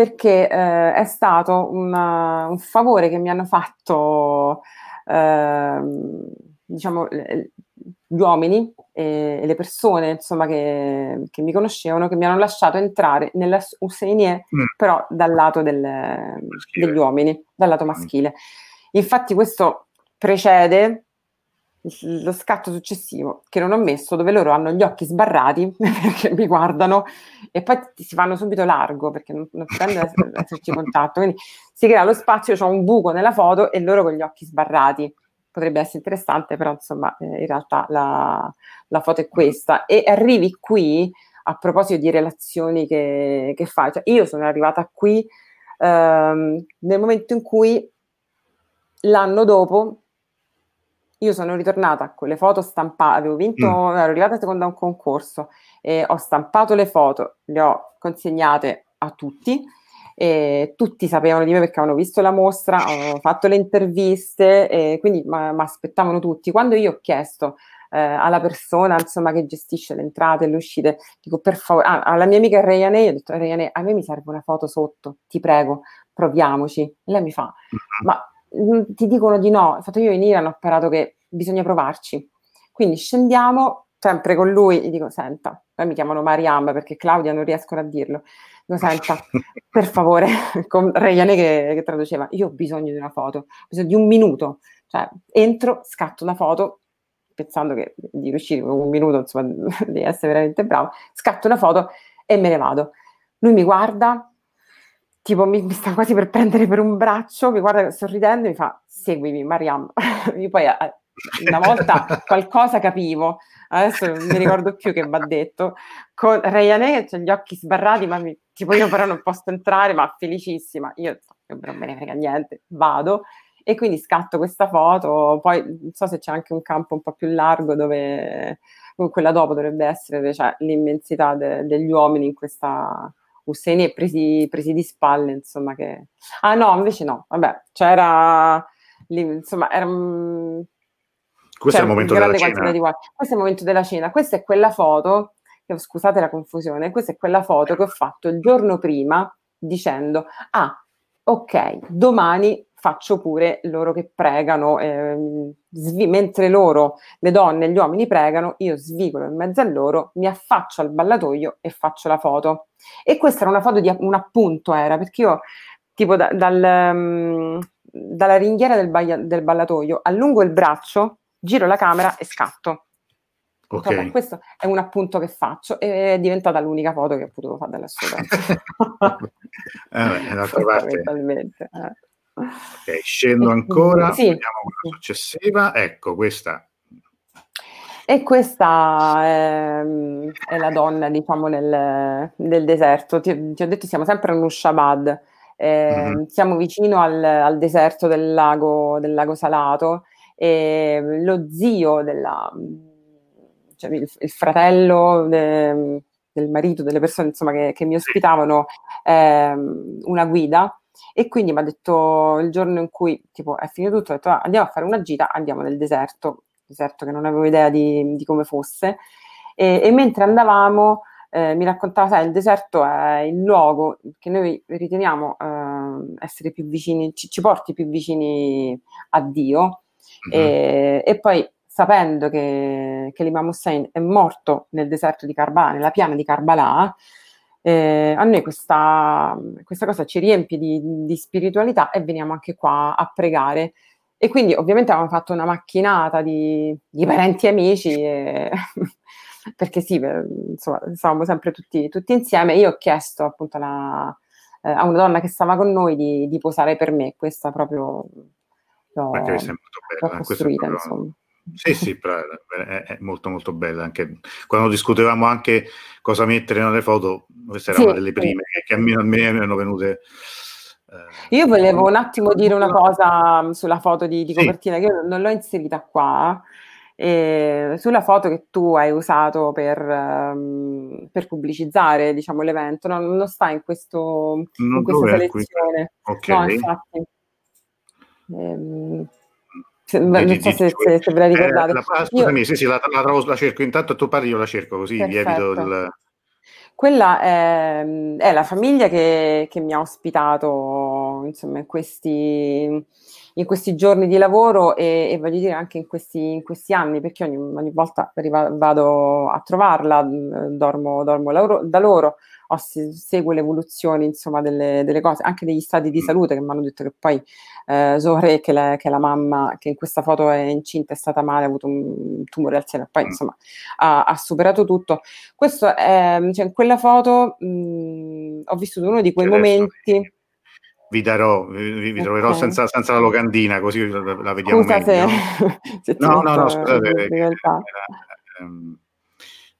perché eh, è stato una- un favore che mi hanno fatto ehm, diciamo gli uomini e, e le persone insomma che, che mi conoscevano che mi hanno lasciato entrare nella Useinie Mm. però dal lato del- degli uomini dal lato maschile. Infatti questo precede lo scatto successivo che non ho messo dove loro hanno gli occhi sbarrati perché mi guardano e poi si fanno subito largo perché non, non pretende ess- esserci contatto. Quindi si crea lo spazio, c'è un buco nella foto e loro con gli occhi sbarrati. Potrebbe essere interessante però insomma eh, in realtà la, la foto è questa. E arrivi qui a proposito di relazioni che, che fai. Cioè, io sono arrivata qui ehm, nel momento in cui l'anno dopo io sono ritornata con le foto stampate, avevo vinto, Mm. ero arrivata seconda a un concorso e ho stampato le foto, le ho consegnate a tutti e tutti sapevano di me perché avevano visto la mostra, ho fatto le interviste e quindi mi aspettavano tutti. Quando io ho chiesto eh, alla persona insomma, che gestisce le entrate e le uscite, dico per favore, ah, alla mia amica Rayane, io ho detto Rayane, a me mi serve una foto sotto, ti prego, proviamoci. E lei mi fa, ma mm, ti dicono di no. Infatti io in Iran ho imparato che bisogna provarci. Quindi scendiamo sempre con lui e dico, senta, poi mi chiamano Mariam perché Claudia non riescono a dirlo. Dico, senta, per favore, con Rayane che, che traduceva, io ho bisogno di una foto, ho bisogno di un minuto. Cioè, entro, scatto una foto, pensando che di riuscire un minuto, insomma, di essere veramente bravo, scatto una foto e me ne vado. Lui mi guarda, tipo mi, mi sta quasi per prendere per un braccio, mi guarda sorridendo e mi fa seguimi Mariam. Io poi eh, una volta qualcosa capivo, adesso non mi ricordo più che va detto, con Rayane che ha gli occhi sbarrati, ma mi, tipo io però non posso entrare, ma felicissima, io non me ne frega niente, vado. E quindi scatto questa foto, poi non so se c'è anche un campo un po' più largo dove quella dopo dovrebbe essere cioè, l'immensità de- degli uomini in questa Husseini e presi, presi di spalle, insomma che... Ah no, invece no, vabbè, c'era... Lì, insomma, era... un- Questo è di guai. Questo è il momento della cena. Questa è quella foto, scusate la confusione, questa è quella foto che ho fatto il giorno prima dicendo, ah, ok, domani faccio pure loro che pregano, ehm, svi- mentre loro, le donne e gli uomini pregano, io svigolo in mezzo a loro, mi affaccio al ballatoio e faccio la foto. E questa era una foto di un appunto, era, perché io tipo da- dal, ehm, dalla ringhiera del, baia- del ballatoio allungo il braccio, giro la camera e scatto. Ok. Vabbè, questo è un appunto che faccio e è diventata l'unica foto che ho potuto fare della sua Eh, beh, d'altra parte, eh. Ok, scendo ancora, sì, vediamo quella successiva. Ecco, questa. E questa è, è la donna, diciamo, nel, nel deserto. Ti, ti ho detto, siamo sempre a Nushabad, eh, Mhm. siamo vicino al, al deserto del lago, del lago Salato e lo zio della, cioè il, il fratello de- del marito, delle persone insomma, che, che mi ospitavano, ehm, una guida, e quindi mi ha detto il giorno in cui tipo, è finito tutto, ho detto ah, andiamo a fare una gita, andiamo nel deserto, deserto che non avevo idea di, di come fosse, e, e mentre andavamo eh, mi raccontava, sai, il deserto è il luogo che noi riteniamo eh, essere più vicini, ci, ci, porti più vicini a Dio, mm-hmm. e, e, poi sapendo che, che l'Imam Hussein è morto nel deserto di Karbala, nella piana di Karbala, eh, a noi questa, questa, cosa ci riempie di, di, spiritualità e veniamo anche qua a pregare. E quindi ovviamente avevamo fatto una macchinata di, di parenti e amici, e perché sì, insomma, stavamo sempre tutti, tutti, insieme. Io ho chiesto appunto alla, eh, a una donna che stava con noi di, di posare per me, questa proprio l'ho, l'ho costruita, proprio... insomma. Sì, sì, è, molto molto bella. Anche quando discutevamo anche cosa mettere nelle foto, queste erano sì, delle prime sì. che a me, a me erano venute. Eh, io volevo un attimo dire una cosa sulla foto di, di copertina, sì. che io non l'ho inserita qua. E sulla foto che tu hai usato per, um, per pubblicizzare diciamo, l'evento, no, non sta in, questo, in questa selezione. Okay. No, infatti. Ehm, non so se, se, se ve la ricordate. Eh, la, scusami, io... sì, sì, la, la, la, cerco. Intanto tu parli, io la cerco così Perfetto. evito il... Quella è, è la famiglia che, che, mi ha ospitato insomma, in, questi, in questi giorni di lavoro e, e voglio dire anche in questi, in questi anni, perché ogni, ogni volta arriva, vado a trovarla, dormo, dormo da loro o se, segue l'evoluzione insomma, delle, delle, cose, anche degli stati di mm. salute che mi hanno detto che poi eh, Zohre, che, la, che la mamma che in questa foto è incinta, è stata male, ha avuto un tumore al seno, poi mm. insomma ha, ha superato tutto. Questo è, cioè, in quella foto mh, mm, ho vissuto uno di quei momenti vi darò, vi, vi troverò okay. senza, senza, la locandina, così la, la vediamo Scusa meglio. Se, se no, no, no, scusate. Era, ehm,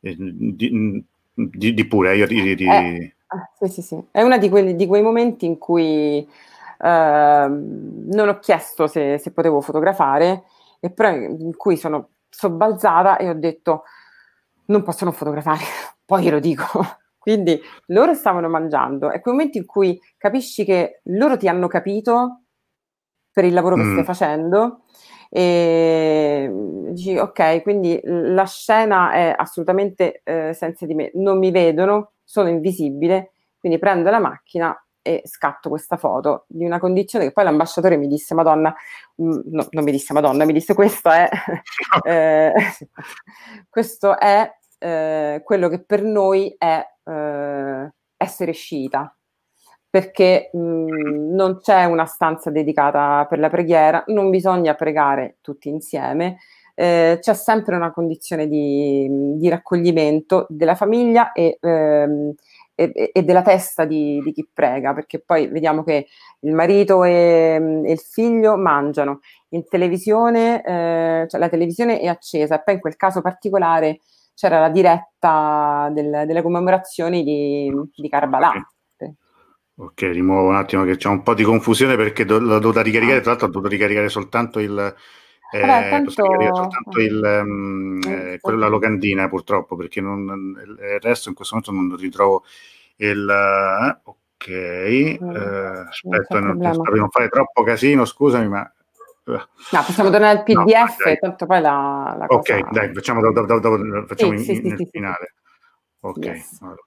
eh, di, di, pure, io di... di... Eh, sì, sì, sì. È uno di, di, quei momenti in cui eh, non ho chiesto se, se, potevo fotografare, e però in cui sono sobbalzata e ho detto non posso non fotografare, poi glielo dico. Quindi loro stavano mangiando, è quel momento in cui capisci che loro ti hanno capito per il lavoro che mm. stai facendo e dici ok, quindi la scena è assolutamente eh, senza di me, non mi vedono, sono invisibile, quindi prendo la macchina e scatto questa foto di una condizione che poi l'ambasciatore mi disse Madonna, mh, mm, no, non mi disse Madonna, mi disse questo è, eh, questo è eh, quello che per noi è eh, essere sciita perché mh, non c'è una stanza dedicata per la preghiera, non bisogna pregare tutti insieme, eh, c'è sempre una condizione di, di raccoglimento della famiglia e, ehm, e, e della testa di, di, chi prega, perché poi vediamo che il marito e, e il figlio mangiano, in televisione, eh, cioè la televisione è accesa e poi in quel caso particolare c'era la diretta del, delle commemorazioni di, di Karbala. Ok, rimuovo un attimo che c'è un po' di confusione perché do, l'ho dovuta ricaricare, ah. tra l'altro ho dovuto ricaricare soltanto il, eh, Vabbè, tanto... soltanto il, um, eh, quella locandina purtroppo perché non, il resto in questo momento non ritrovo il... Eh, ok, mm, eh, aspetta, non, non, non fare troppo casino, scusami, ma eh. No, possiamo tornare al PDF, no, tanto poi la, la Ok, cosa... dai, facciamo, dopo, dopo, dopo, facciamo sì, in, sì, nel sì, finale. Ok, yes. allora.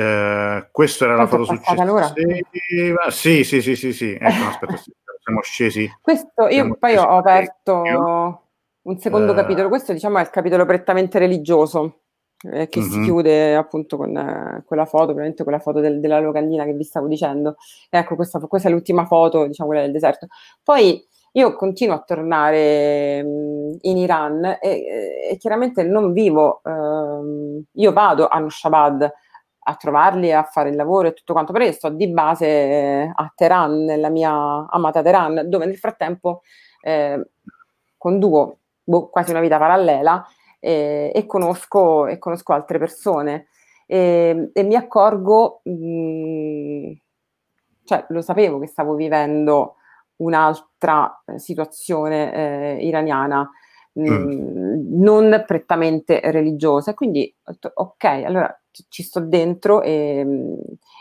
Eh, questa era Quanto la foto successiva. Sì, sì, sì, sì, sì. Ecco, aspetta, siamo scesi. Questo io siamo poi ho aperto un secondo eh. capitolo. Questo diciamo è il capitolo prettamente religioso. Eh, che mm-hmm. si chiude appunto con eh, quella foto, ovviamente quella foto del, della locandina che vi stavo dicendo. Ecco, questa, questa, è l'ultima foto, diciamo, quella del deserto. Poi io continuo a tornare mh, in Iran e, e, chiaramente non vivo, ehm, io vado a Nushabad a trovarli, a fare il lavoro e tutto quanto, però io sto di base a Teheran, nella mia amata Teheran, dove nel frattempo eh, conduco boh, quasi una vita parallela eh, e, conosco, e, conosco, altre persone e, e mi accorgo, mh, mm, cioè lo sapevo che stavo vivendo un'altra eh, situazione eh, iraniana, mh, mm. non prettamente religiosa, quindi ok, allora ci sto dentro e,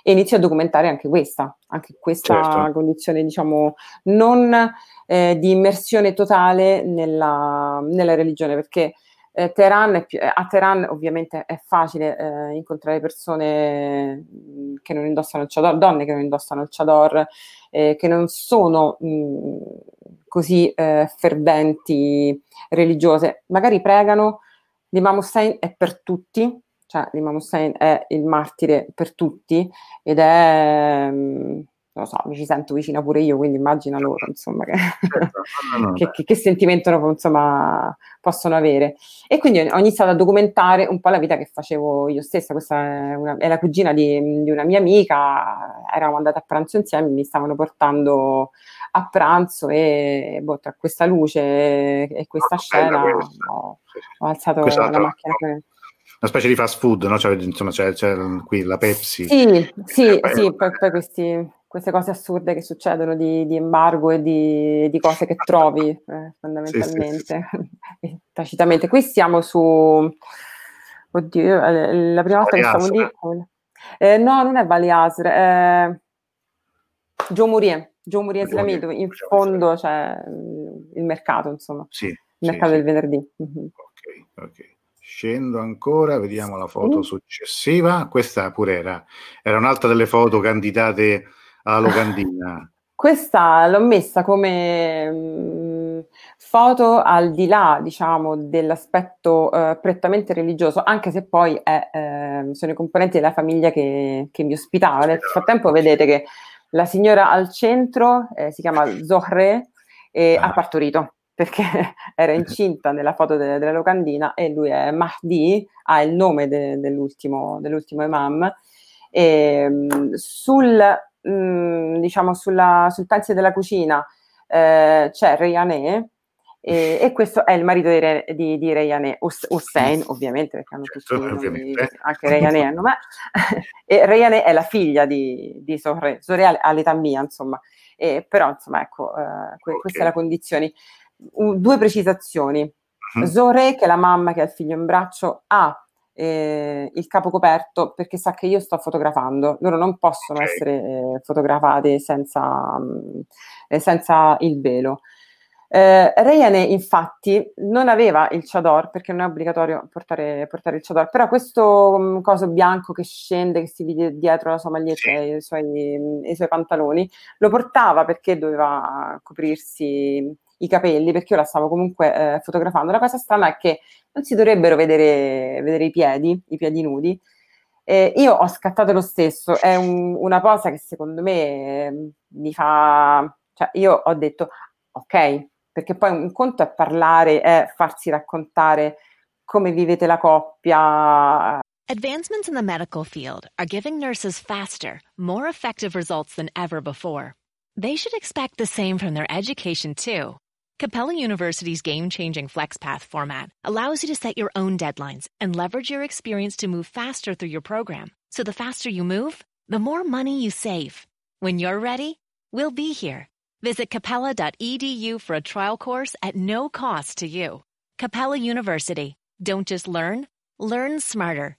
e, inizio a documentare anche questa, anche questa certo. condizione, diciamo, non eh, di immersione totale nella, nella religione, perché eh, Teheran più, a Teheran ovviamente è facile eh, incontrare persone che non indossano il chador, donne che non indossano il chador, eh, che non sono mh, così eh, ferventi religiose, magari pregano, l'Imam Hussein è per tutti, cioè l'Imam Hussein è il martire per tutti ed è, non lo so, mi ci sento vicina pure io, quindi immagina loro, insomma, che, certo. no, no, che, che, che sentimento insomma, possono avere. E quindi ho iniziato a documentare un po' la vita che facevo io stessa, questa è, una, è la cugina di, di, una mia amica, eravamo andate a pranzo insieme, mi stavano portando a pranzo e boh, tra questa luce e questa oh, scena ho, ho, alzato questa la macchina. Che una specie di fast food, no? Cioè, insomma, c'è, c'è, qui la Pepsi. Sì, sì, eh, sì poi, poi questi, queste cose assurde che succedono di, di embargo e di, di, cose che trovi, eh, fondamentalmente, sì, sì, tacitamente. Qui siamo su... Oddio, eh, la prima volta che stiamo lì... Eh, no, non è Valiasr, è Gio Murie, Gio Murie Islamì, dove in fondo c'è il mercato, insomma. Sì, il mercato del venerdì. Mm-hmm. Ok, ok. Scendo ancora, vediamo la foto successiva. Questa pure era, era un'altra delle foto candidate alla locandina. Questa l'ho messa come mh, mm, foto al di là, diciamo, dell'aspetto eh, prettamente religioso, anche se poi è, eh, sono i componenti della famiglia che, che mi ospitava. Nel frattempo vedete che la signora al centro eh, si chiama Zohre e ah. ha partorito perché era incinta nella foto de- della locandina e lui è Mahdi, ha il nome de- dell'ultimo, dell'ultimo imam. E, ehm, sul, mh, mm, diciamo, sulla, sul pezzo della cucina eh, c'è Reyané, e, e, questo è il marito di, Re, di, di Reyané, Hussein ovviamente, perché hanno tutti certo, nomi, anche Reyané hanno me, e Reyané è la figlia di, di Sorre, Sorre all'età mia, insomma, e, però insomma ecco, eh, que, okay. questa è la condizione due precisazioni. Uh-huh. Zore, che è la mamma che ha il figlio in braccio, ha eh, il capo coperto perché sa che io sto fotografando. Loro non possono okay. essere eh, fotografate senza, mh, eh, senza, il velo. Eh, Rayane infatti non aveva il chador perché non è obbligatorio portare, portare il chador, però questo um, coso bianco che scende, che si vede dietro la sua maglietta e i suoi, i suoi pantaloni, lo portava perché doveva coprirsi i capelli, perché io la stavo comunque eh, fotografando. La cosa strana è che non si dovrebbero vedere, vedere i piedi, i piedi nudi. Eh, io ho scattato lo stesso, è un, una cosa che secondo me eh, mi fa... Cioè, io ho detto, ok, perché poi un conto è parlare, è farsi raccontare come vivete la coppia. Advancements in the medical field are giving nurses faster, more effective results than ever before. They should expect the same from their education, too. Capella University's game changing FlexPath format allows you to set your own deadlines and leverage your experience to move faster through your program. So the faster you move, the more money you save. When you're ready, we'll be here. Visit capella.edu for a trial course at no cost to you. Capella University. Don't just learn, learn smarter.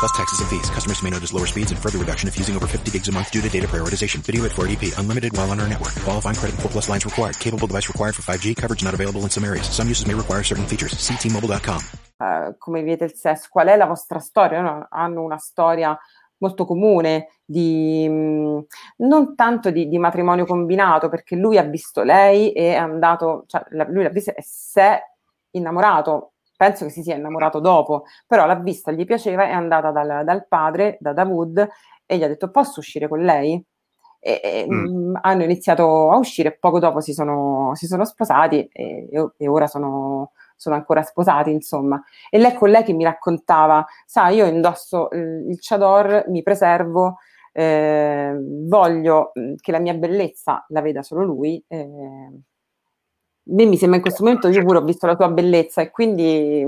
Plus taxes and fees. Customers may notice lower speeds and further reduction if using over 50 gigs a month due to data prioritization. Video at 480p. Unlimited while on our network. Qualifying credit 4 plus lines required. Capable device required for 5G. Coverage not available in some areas. Some uses may require certain features. See T-Mobile.com. Uh, come vivete il sesso? Qual è la vostra storia? No? Hanno una storia molto comune di mh, non tanto di, di, matrimonio combinato perché lui ha visto lei e è andato, cioè lui l'ha vista e si è innamorato, penso che si sia innamorato dopo, però l'ha vista, gli piaceva, è andata dal, dal padre, da Davud e gli ha detto posso uscire con lei? E, e mm. mh, hanno iniziato a uscire, poco dopo si sono, si sono sposati e, e ora sono sono ancora sposati, insomma. E lei con lei che mi raccontava, sa, io indosso il, il chador, mi preservo, eh, voglio mm, che la mia bellezza la veda solo lui. Eh, me mi sembra in questo momento io pure ho visto la tua bellezza e quindi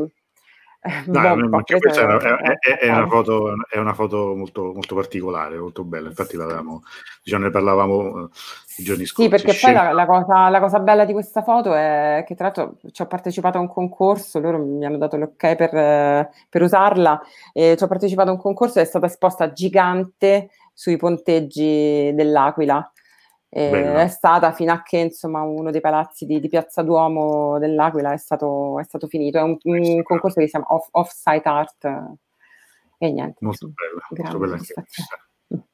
No, boh, questa è una, è, è, una foto, è, una foto, molto, molto particolare, molto bella. Infatti, l'avevamo, diciamo, ne parlavamo eh, i giorni scorsi. Sì, perché poi la, la, cosa, la, cosa, bella di questa foto è che, tra l'altro, ci ho partecipato a un concorso. Loro mi hanno dato l'ok per, per usarla. E ci ho partecipato a un concorso e è stata esposta gigante sui ponteggi dell'Aquila. È stata fino a che insomma, uno dei palazzi di, di Piazza Duomo dell'Aquila è stato, è stato finito. È un, un, concorso che si chiama Off, Off-Site Art e niente. Molto bella, molto bella anche questa.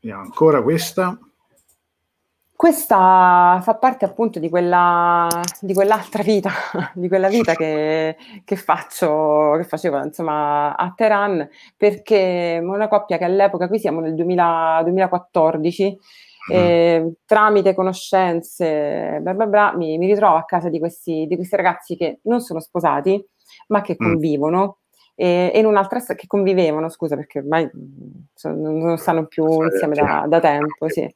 Vediamo ancora questa. Questa fa parte appunto di, quella, di quell'altra vita, di quella vita che, che, faccio, che facevo insomma a Teheran, perché una coppia che all'epoca, qui siamo nel 2000, 2014, mm. Eh, tramite conoscenze, bla bla bla, mi, mi, ritrovo a casa di questi, di questi ragazzi che non sono sposati, ma che mm. convivono. E, e in un'altra che convivevano, scusa, perché ormai sono, non stanno più insieme da, da tempo, sì.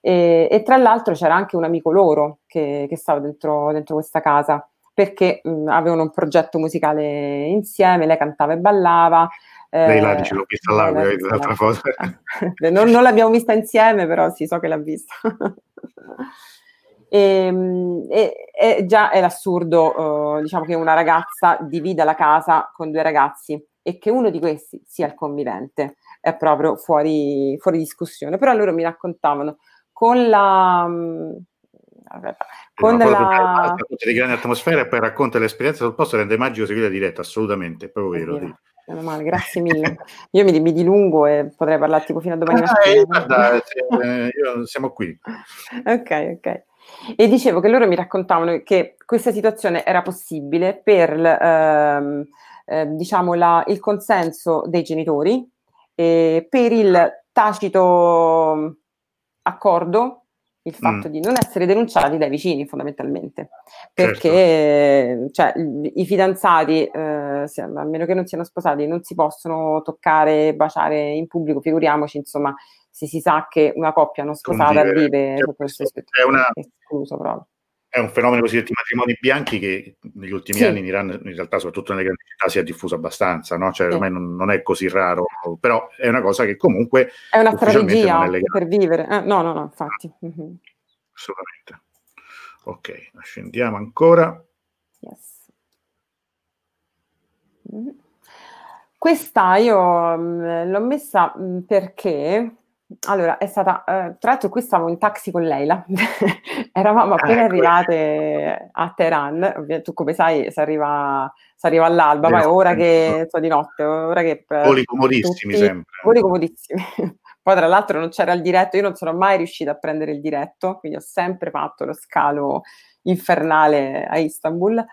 E, e, tra l'altro c'era anche un amico loro che, che stava dentro, dentro, questa casa perché mh, avevano un progetto musicale insieme, lei cantava e ballava. Lei là dice l'ho vista là, l'altra foto. non, non, l'abbiamo vista insieme, però sì, so che l'ha vista. e, e, e, già è l'assurdo, uh, diciamo che una ragazza divida la casa con due ragazzi e che uno di questi sia il convivente è proprio fuori, fuori discussione. Però loro mi raccontavano con la... Mm, con la... tutte le grandi atmosfere e poi racconta l'esperienza sul posto rende magico seguire la diretta, assolutamente, è proprio vero. Sì. Meno male, grazie mille. Io mi, mi, dilungo e potrei parlare tipo fino a domani mattina. Eh, guarda, eh, siamo qui. ok, ok. E dicevo che loro mi raccontavano che questa situazione era possibile per ehm, eh, diciamo la, il consenso dei genitori, e per il tacito accordo il fatto mm. di non essere denunciati dai vicini fondamentalmente perché certo. cioè, i fidanzati eh, se, a meno che non siano sposati non si possono toccare baciare in pubblico figuriamoci insomma se si sa che una coppia non sposata vive sotto questo è, una, escluso proprio è un fenomeno cosiddetto di matrimoni bianchi che negli ultimi sì. anni in Iran, in realtà, soprattutto nelle grandi città, si è diffuso abbastanza, no? Cioè, sì. ormai non, non, è così raro, però è una cosa che comunque è una strategia è per vivere. Eh, no, no, no, infatti. Mm-hmm. Assolutamente. Ok, scendiamo ancora. Yes. Mm-hmm. Questa io mh, mm, l'ho messa mh, mm, perché allora, è stata, eh, tra l'altro qui stavo in taxi con Leila, eravamo appena ah, arrivate a Teheran, tu come sai si arriva, si arriva all'alba, poi ora che, so, di notte, ora che... Voli comodissimi tutti, sempre. Voli comodissimi. poi tra l'altro non c'era il diretto, io non sono mai riuscita a prendere il diretto, quindi ho sempre fatto lo scalo infernale a Istanbul.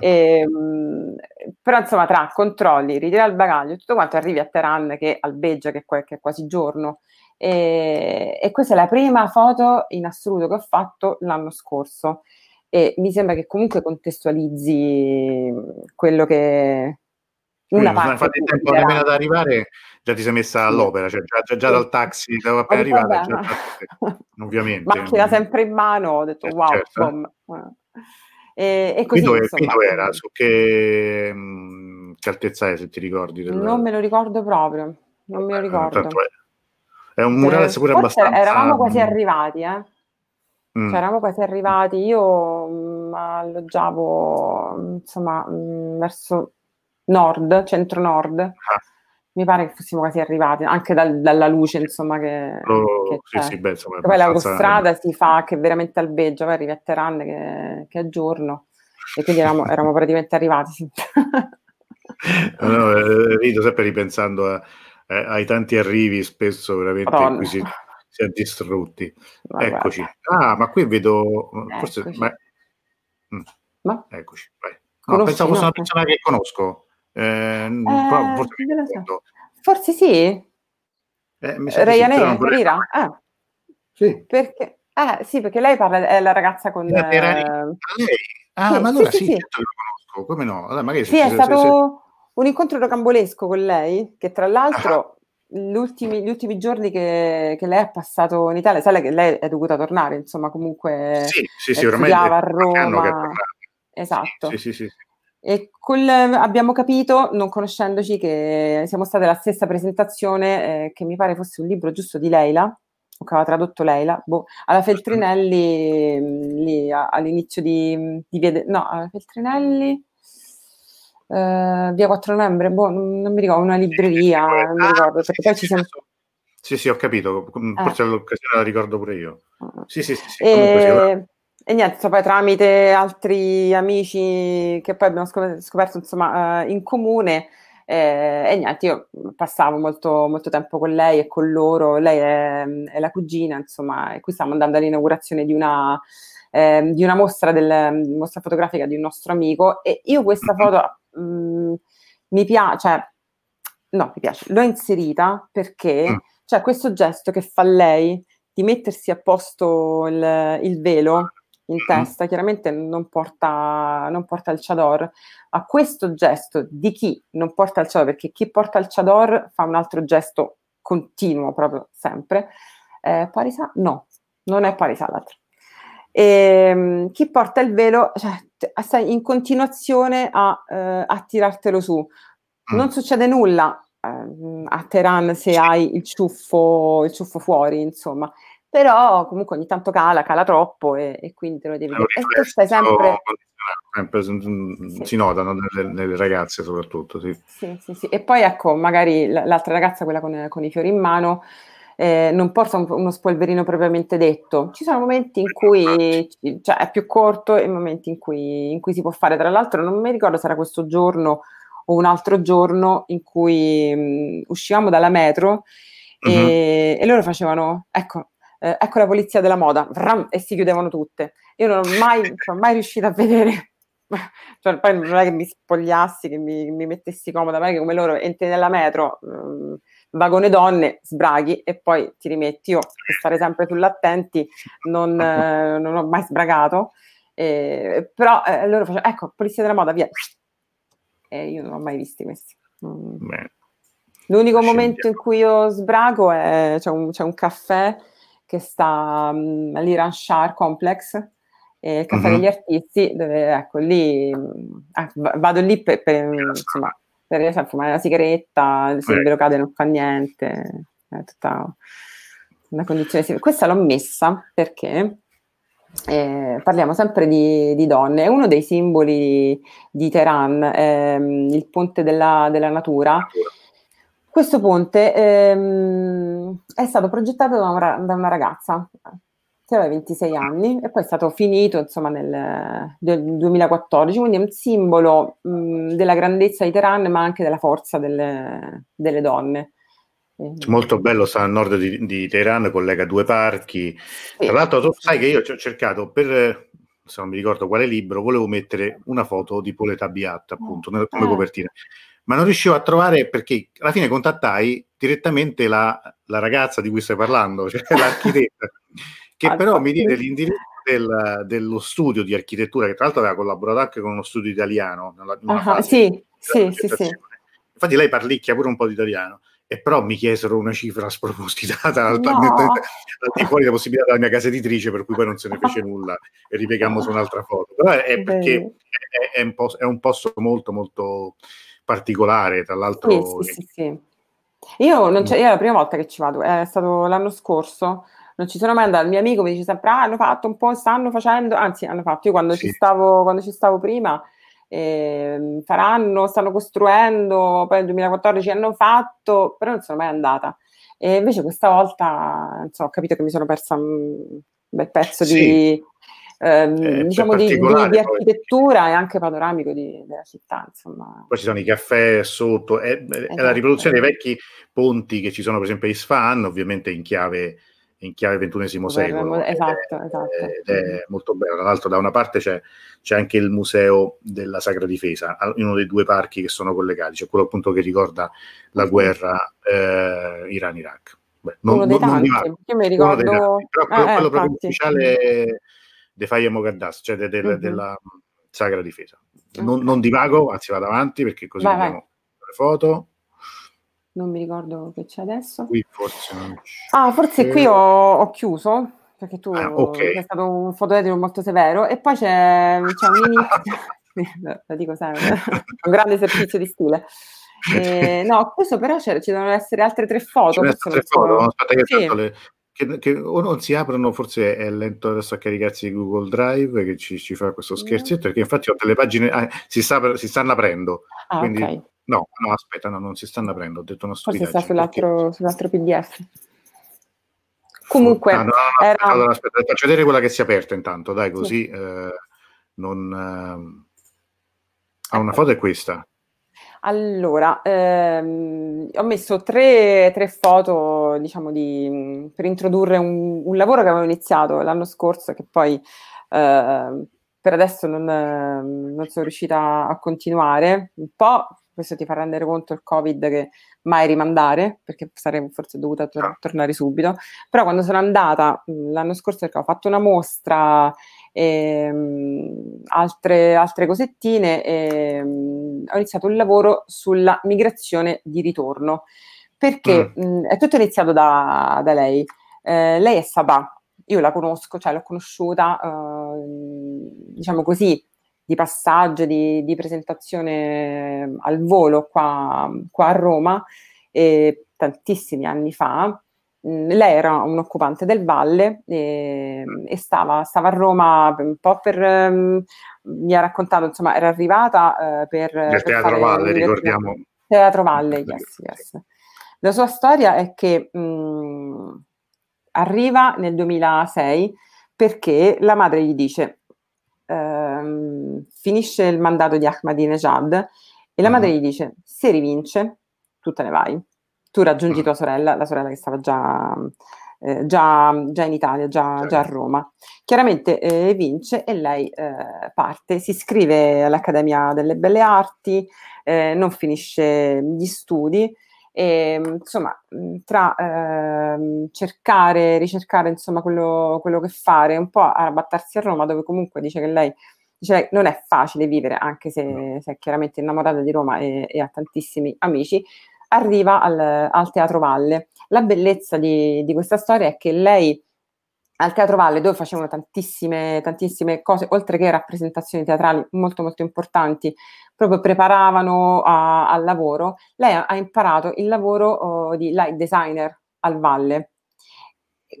E, ehm, però insomma tra controlli, ritira il bagaglio, tutto quanto arrivi a Teheran che albeggia che, che è quasi giorno e, e, questa è la prima foto in assoluto che ho fatto l'anno scorso. E mi sembra che comunque contestualizzi quello che una parte infatti il tempo nemmeno ad arrivare già ti sei messa all'opera cioè già, già, già dal taxi da appena arrivata già, ovviamente macchina sempre in mano ho detto eh, wow certo. e, e così, dove, insomma, dove era? su che, mm, che, altezza è se ti ricordi del... non me lo ricordo proprio non me lo ricordo tanto è è un murale eh, pure abbastanza... Eravamo quasi arrivati, eh. Mm. Cioè, eravamo quasi arrivati. Io mh, mm, alloggiavo, insomma, mh, mm, verso nord, centro-nord. Ah. Mi pare che fossimo quasi arrivati, anche dal, dalla luce, insomma, che, oh, che sì, sì, beh, insomma, Poi l'autostrada si fa che veramente albeggia, poi arrivi a Teheran che, che è giorno. E quindi eravamo, eravamo praticamente arrivati. Sì. no, no, eh, rido sempre ripensando a eh, ai tanti arrivi spesso veramente si, si, è distrutti. Ma Eccoci. Guarda. Ah, ma qui vedo... Forse, Eccoci. Ma... Mm. ma? Eccoci, vai. No, pensavo fosse una persona che conosco. Eh, eh, forse, forse, sì. Eh, Ryanair, sì, Rira? Ah. Sì. Perché? Eh, sì, perché lei parla, è la ragazza con... Eh, lei? Ah, sì, ma allora sì, sì, sì, certo lo conosco, come no? Allora, magari sì, se, è se, stato... Se, un incontro rocambolesco con lei, che tra l'altro gli ultimi, gli ultimi giorni che, che, lei ha passato in Italia, sai che lei è dovuta tornare, insomma, comunque sì, sì, sì, ormai a Roma. Esatto. Sì, sì, sì, E col, abbiamo capito, non conoscendoci, che siamo state alla stessa presentazione, eh, che mi pare fosse un libro giusto di Leila, o che aveva tradotto Leila, boh, alla Feltrinelli, mm, lì all'inizio di, di Via de, no, alla Feltrinelli, eh, via 4 novembre, boh, non, mi ricordo, una libreria, non mi ricordo, perché poi ci siamo... Sì, sì, ho capito, forse eh. l'occasione la ricordo pure io. Sì, sì, sì. sì e... E niente, poi tramite altri amici che poi abbiamo scoperto insomma, uh, in comune, eh, e niente, io passavo molto, molto, tempo con lei e con loro, lei è, è la cugina, insomma, e qui stiamo andando all'inaugurazione di una, eh, di una mostra, del, mostra fotografica di un nostro amico e io questa foto mh, mm, mi piace, cioè, no, mi piace, l'ho inserita perché mm. c'è questo gesto che fa lei di mettersi a posto il, il velo in testa, chiaramente non porta, non porta il chador, a questo gesto di chi non porta il chador, perché chi porta il chador fa un altro gesto continuo proprio sempre, eh, Parisa? No, non è Parisa l'altro. E, ehm, chi porta il velo, cioè, stai in continuazione a, eh, a tirartelo su. Mm. Non succede nulla eh, a Teheran se hai il ciuffo, il ciuffo fuori, insomma però comunque ogni tanto cala, cala troppo e, e quindi te lo devi dire. E tu stai sempre... sempre sì. Si notano nelle, nelle, ragazze soprattutto, sì. Sì, sì, sì. E poi ecco, magari l'altra ragazza, quella con, con i fiori in mano, eh, non porta un, uno spolverino propriamente detto. Ci sono momenti in cui cioè, è più corto e momenti in cui, in cui si può fare. Tra l'altro non mi ricordo se era questo giorno o un altro giorno in cui mh, uscivamo dalla metro mm-hmm. e, e loro facevano, ecco, eh, ecco la polizia della moda, vram, e si chiudevano tutte. Io non ho mai, sono mai riuscita a vedere, cioè, poi non è che mi spogliassi, che mi, mi mettessi comoda, ma è che come loro entri nella metro, mh, vagone donne, sbraghi e poi ti rimetti. Io, per stare sempre sull'attenti, non, eh, non ho mai sbragato, eh, però eh, loro facevano, ecco, polizia della moda, via. E io non ho mai visti questi. Mm. L'unico momento in cui io sbrago è c'è un, c'è un caffè che sta um, all'Iran Shar Complex, eh, il caffè mm-hmm. degli artisti, dove ecco lì eh, vado lì per, per, insomma, per esempio, fumare la sigaretta, se il vero cade non fa niente, è tutta una condizione. Questa l'ho messa perché eh, parliamo sempre di, di, donne, è uno dei simboli di Teheran, ehm, il ponte della, della natura. Questo ponte ehm, è stato progettato da una, da una, ragazza che aveva 26 anni e poi è stato finito insomma nel, nel 2014, quindi è un simbolo mh, della grandezza di Teheran ma anche della forza delle, delle donne. Molto bello, sta a nord di, di Teheran, collega due parchi. Sì. Tra l'altro, tu sai che io ci ho cercato per, se non mi ricordo quale libro, volevo mettere una foto di Poleta Biat, appunto, come eh. copertina ma non riuscivo a trovare perché alla fine contattai direttamente la, la ragazza di cui stai parlando, cioè l'architetta, che ah, però mi diede l'indirizzo del, dello studio di architettura, che tra l'altro aveva collaborato anche con uno studio italiano. Nella, uh-huh, sì, sì, sì, sì. Infatti lei parlicchia pure un po' di italiano e però mi chiesero una cifra spropositata al, no. di fuori la possibilità della mia casa editrice per cui poi non se ne fece nulla e ripiegammo su un'altra foto però è, perché è, è, un posto, è, un posto, molto molto particolare, tra l'altro. Sì, sì, sì. Io, non io è la prima volta che ci vado, è stato l'anno scorso, non ci sono mai andato. Il mio amico mi dice sempre: ah, hanno fatto un po', stanno facendo, anzi, hanno fatto. Io quando, sì. ci, stavo, quando ci stavo prima, eh, faranno, stanno costruendo, poi nel 2014 hanno fatto, però non sono mai andata. E invece questa volta insomma, ho capito che mi sono persa un bel pezzo sì. di, ehm, eh, diciamo di, di, di, architettura e anche panoramico di, della città. Insomma. Poi ci sono i caffè sotto, è, esatto. è la riproduzione dei vecchi ponti che ci sono per esempio a Isfahan, ovviamente in chiave in chiave XXI secolo. Esatto, ed esatto. Ed è molto bello. Tra l'altro, da una parte c'è, c'è, anche il museo della Sacra Difesa, in uno dei due parchi che sono collegati. C'è quello appunto che ricorda la guerra eh, Iran-Iraq. Beh, non, uno dei non, tanti. Non Io mi ricordo... Tanti, però quello, eh, quello proprio ufficiale De Faye Mogaddas, cioè de, de, uh-huh. della Sacra Difesa. Non, non, divago, anzi vado avanti perché così vai, vediamo vai. le foto. Non mi ricordo che c'è adesso. Qui forse non c'è. Ah, forse qui ho, ho chiuso perché tu ah, okay. è stato un fotoedito molto severo e poi c'è, c'è un inizio la dico sempre, un grande esercizio di stile. Eh, no, questo però ci devono essere altre tre foto. Tre foto, aspetta che sì. le, che, che, o non si aprono, forse è lento adesso a caricarsi Google Drive che ci, ci fa questo scherzetto, perché infatti ho delle pagine, ah, si, sta, si, stanno aprendo. Ah, quindi, okay. No, no, aspetta, no, non si stanno aprendo, ho detto una stupidaggine. Forse sta sull'altro, sull'altro PDF. Comunque, ah, no, no, era... allora, aspetta, faccio vedere quella che si è aperta intanto, dai, così sì. eh, non... Eh... Ah, una foto è questa. Allora, ehm, ho messo tre, tre foto, diciamo, di, per introdurre un, un, lavoro che avevo iniziato l'anno scorso che poi eh, per adesso non, non, sono riuscita a continuare. Un po', questo ti fa rendere conto il Covid che mai rimandare, perché sarei forse dovuta tor- tornare subito. Però quando sono andata l'anno scorso perché ho fatto una mostra e ehm, altre, altre cosettine, e, um, ho iniziato il lavoro sulla migrazione di ritorno, perché mm. mh, è tutto iniziato da, da lei. Eh, lei è Sabah, io la conosco, cioè l'ho conosciuta, eh, diciamo così, di passaggio, di, di, presentazione al volo qua, qua a Roma, eh, tantissimi anni fa, Mm, lei era un occupante del Valle e, e stava, stava, a Roma un po' per... Um, mi ha raccontato, insomma, era arrivata uh, per... Nel Teatro Valle, ricordiamo. Teatro Valle, yes, yes. La sua storia è che mh, mm, arriva nel 2006 perché la madre gli dice ehm, finisce il mandato di Ahmadinejad e la madre mm. gli dice se rivince tu te ne vai tu raggiungi tua sorella, la sorella che stava già, eh, già, già in Italia, già, certo. già, a Roma. Chiaramente eh, vince e lei eh, parte, si iscrive all'Accademia delle Belle Arti, eh, non finisce gli studi e insomma tra ehm, cercare, ricercare insomma quello, quello, che fare, un po' arrabattarsi a Roma dove comunque dice che lei dice non è facile vivere anche se, se è chiaramente innamorata di Roma e, e ha tantissimi amici, arriva al, al Teatro Valle. La bellezza di, di, questa storia è che lei al Teatro Valle, dove facevano tantissime, tantissime cose, oltre che rappresentazioni teatrali molto molto importanti, proprio preparavano a, al lavoro, lei ha, ha imparato il lavoro oh, di light designer al Valle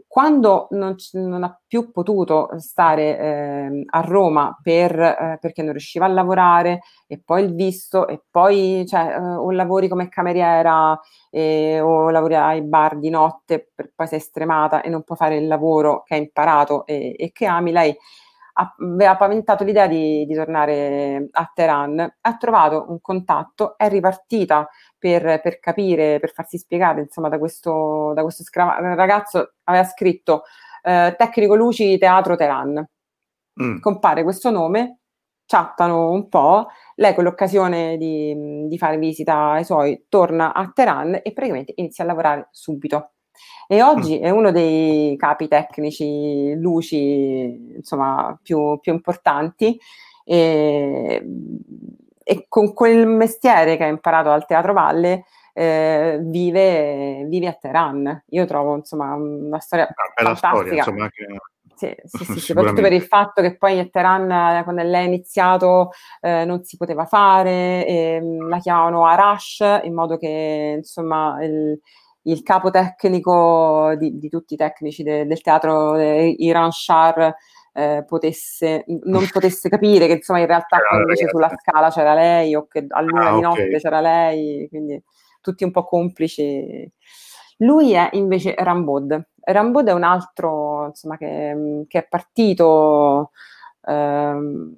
quando non, non, ha più potuto stare eh, a Roma per, eh, perché non riusciva a lavorare e poi il visto e poi cioè, eh, o lavori come cameriera o lavori ai bar di notte per poi sei stremata e non puoi fare il lavoro che hai imparato e, e che ami, lei aveva paventato l'idea di, di, tornare a Teheran, ha trovato un contatto, è ripartita per, per capire, per farsi spiegare, insomma, da questo, da questo scra- ragazzo aveva scritto eh, tecnico luci teatro Teheran. Mm. Compare questo nome, chattano un po', lei con l'occasione di, di fare visita ai suoi torna a Teheran e praticamente inizia a lavorare subito e oggi è uno dei capi tecnici luci insomma, più, più importanti e, e, con quel mestiere che ha imparato al Teatro Valle eh, vive, vive, a Teheran. Io trovo insomma una storia una fantastica. Storia, insomma. Sì, sì, sì, soprattutto per il fatto che poi a Teheran, quando lei ha iniziato, eh, non si poteva fare, e, la chiamavano Arash, in modo che insomma il, il capo tecnico di, di tutti i tecnici de, del teatro eh, Iran Shar eh, potesse, non potesse capire che insomma in realtà invece sulla scala c'era lei o che a luna ah, di notte okay. c'era lei, quindi tutti un po' complici. Lui è invece Rambod. Rambod è un altro insomma, che, che è partito, ehm,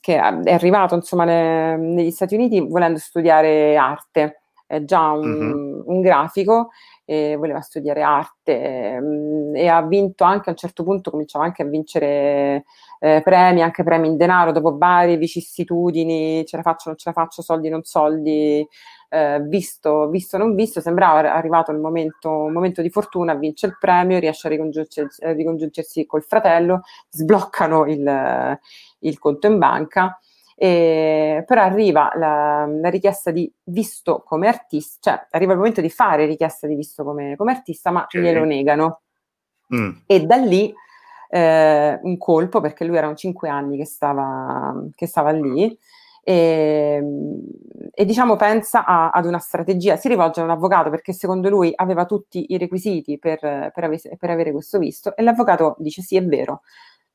che è arrivato insomma, ne, negli Stati Uniti volendo studiare arte è già un, mm-hmm. un grafico e voleva studiare arte mh, e ha vinto anche a un certo punto, cominciava anche a vincere eh, premi, anche premi in denaro, dopo varie vicissitudini, ce la faccio, non ce la faccio, soldi, non soldi, eh, visto, visto, non visto, sembrava arrivato il momento, momento, di fortuna, vince il premio, riesce a ricongiungersi, ricongiungersi col fratello, sbloccano il, il conto in banca e, però arriva la, la, richiesta di visto come artista, cioè arriva il momento di fare richiesta di visto come, come artista, ma okay. glielo negano. Mm. E da lì eh, un colpo perché lui erano cinque anni che stava, che stava lì e, e, diciamo pensa a, ad una strategia, si rivolge a un avvocato perché secondo lui aveva tutti i requisiti per, per, ave, per avere questo visto e l'avvocato dice sì è vero,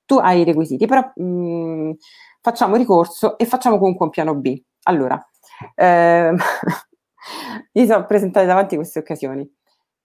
tu hai i requisiti, però mh, facciamo ricorso e facciamo comunque un piano B. Allora, eh, gli sono presentate davanti queste occasioni.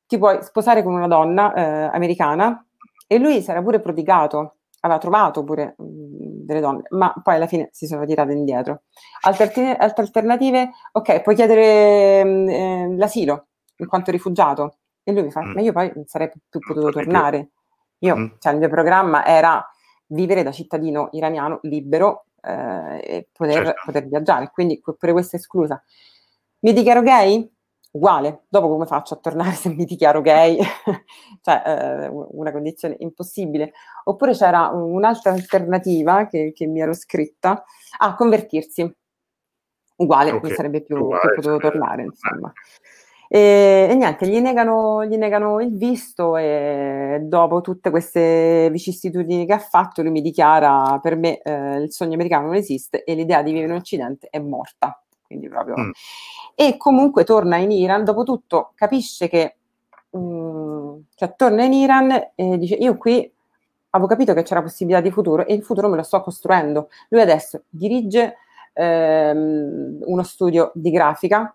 Ti puoi sposare con una donna eh, americana e lui si era pure prodigato, aveva trovato pure mh, delle donne, ma poi alla fine si sono tirate indietro. Altre, altre alternative, ok, puoi chiedere mh, eh, l'asilo in quanto rifugiato. E lui mi fa, mm. ma io poi non sarei più potuto tornare. Io, mm. cioè il mio programma era vivere da cittadino iraniano libero eh, e poter, certo. poter viaggiare, quindi pure questa è esclusa. Mi dichiaro gay? Uguale, dopo come faccio a tornare se mi dichiaro gay? cioè, eh, una condizione impossibile. Oppure c'era un'altra alternativa che, che mi ero scritta, a ah, convertirsi. Uguale, okay. non sarebbe più, Uguale, potuto cioè, tornare, insomma. E, e, niente, gli negano, gli negano il visto e dopo tutte queste vicissitudini che ha fatto, lui mi dichiara per me eh, il sogno americano non esiste e l'idea di vivere in Occidente è morta. Quindi proprio... Mm e comunque torna in Iran, dopo tutto capisce che, mh, mm, cioè torna in Iran e dice io qui avevo capito che c'era possibilità di futuro e il futuro me lo sto costruendo. Lui adesso dirige ehm, uno studio di grafica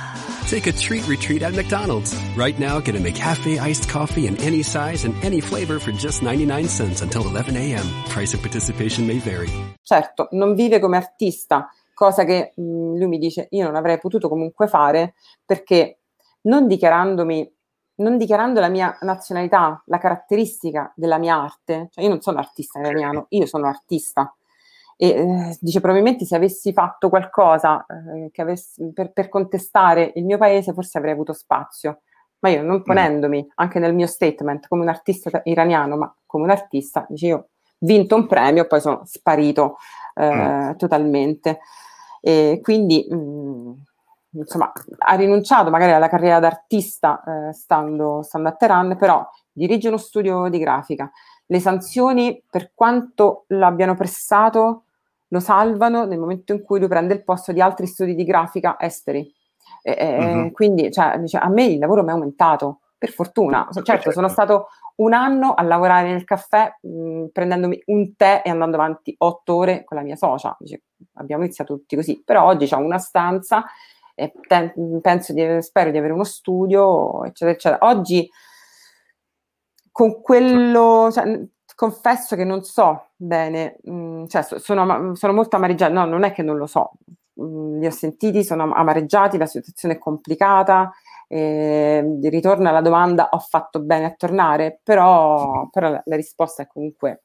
Take a treat retreat at McDonald's. Right now, get a McCafe iced coffee in any size and any flavor for just 99 cents until 11 a.m. Price of participation may vary. Certo, non vive come artista, cosa che mh, mm, lui mi dice io non avrei potuto comunque fare perché non dichiarandomi non dichiarando la mia nazionalità, la caratteristica della mia arte, cioè io non sono artista iraniano, io sono artista, e eh, dice probabilmente se avessi fatto qualcosa eh, avessi, per, per, contestare il mio paese forse avrei avuto spazio, ma io non mm. ponendomi anche nel mio statement come un artista iraniano, ma come un artista, dice io ho vinto un premio, poi sono sparito eh, mm. totalmente. E quindi mh, mm, insomma ha rinunciato magari alla carriera d'artista eh, stando, stando a Teheran, però dirige uno studio di grafica. Le sanzioni, per quanto l'abbiano pressato, lo salvano nel momento in cui lui prende il posto di altri studi di grafica esteri. E, uh-huh. Quindi cioè, dice, a me il lavoro mi è aumentato, per fortuna. Certo, certo, sono stato un anno a lavorare nel caffè mh, prendendomi un tè e andando avanti otto ore con la mia socia. Dice, abbiamo iniziato tutti così, però oggi ho una stanza e te- penso di, spero di avere uno studio, eccetera, eccetera. Oggi con quello, cioè, confesso che non so bene, mh, mm, cioè sono, sono, molto amareggiata, no, non è che non lo so, mh, mm, li ho sentiti, sono amareggiati, la situazione è complicata, eh, ritorno alla domanda ho fatto bene a tornare, però, però la, la risposta è comunque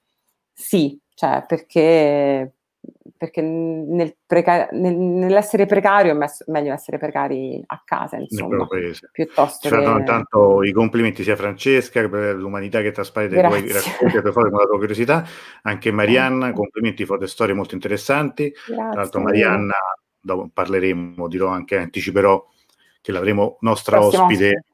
sì, cioè perché perché nel preca- nel, nell'essere precario è messo, meglio essere precari a casa, insomma, piuttosto cioè, che... Intanto i complimenti sia a Francesca per l'umanità che trasparite i tuoi racconti per fare con la tua curiosità, anche Marianna, complimenti, foto storie molto interessanti. Grazie. Tra l'altro Marianna, dopo parleremo, dirò anche, anticiperò che l'avremo nostra Prossimo ospite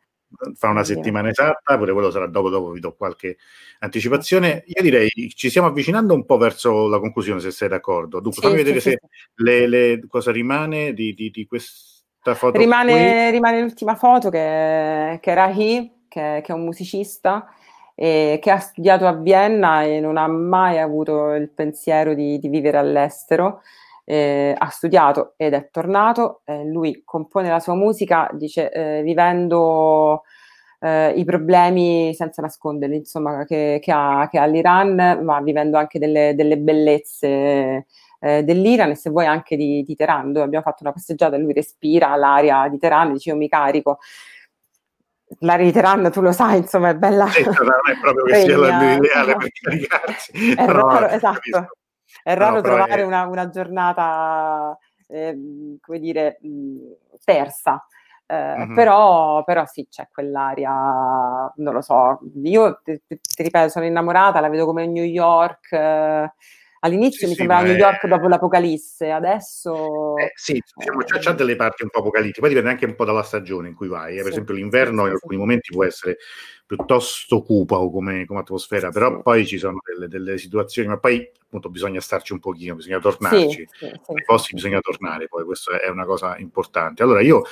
fra una settimana esatta, pure quello sarà dopo, dopo vi do qualche anticipazione. Io direi ci stiamo avvicinando un po' verso la conclusione, se sei d'accordo. Dunque, sì, fammi sì, vedere sì, se le, le, cosa rimane di, di, di questa foto. Rimane, rimane, l'ultima foto che, che è Rahi, che, che è un musicista. che ha studiato a Vienna e non ha mai avuto il pensiero di, di vivere all'estero. Eh, ha studiato ed è tornato. Eh, lui compone la sua musica, dice, eh, vivendo eh, i problemi senza nasconderli, insomma, che, che, ha, che ha l'Iran, ma vivendo anche delle, delle bellezze eh, dell'Iran e se vuoi anche di, di Teheran, dove abbiamo fatto una passeggiata lui respira l'aria di Teheran, dice io mi carico. L'aria di Teheran, tu lo sai, insomma, è bella. Sì, non è proprio che sia l'ideale per caricarsi. È raro, esatto. È raro no, trovare è... Una, una, giornata, eh, come dire, tersa. Eh, mm-hmm. però, però, sì, c'è quell'aria, non lo so, io ti, ti, ti, ripeto, sono innamorata, la vedo come New York. Eh, all'inizio sì, mi sì, sembrava New York è... dopo l'Apocalisse, adesso... Eh, sì, diciamo, c'è, c'è, delle parti un po' apocalittiche, poi dipende anche un po' dalla stagione in cui vai. Eh. Per esempio l'inverno in alcuni momenti può essere piuttosto cupa come, come atmosfera, però poi ci sono delle, delle, situazioni, ma poi appunto bisogna starci un pochino, bisogna tornarci. Nei posti bisogna tornare, poi questo è una cosa importante. Allora io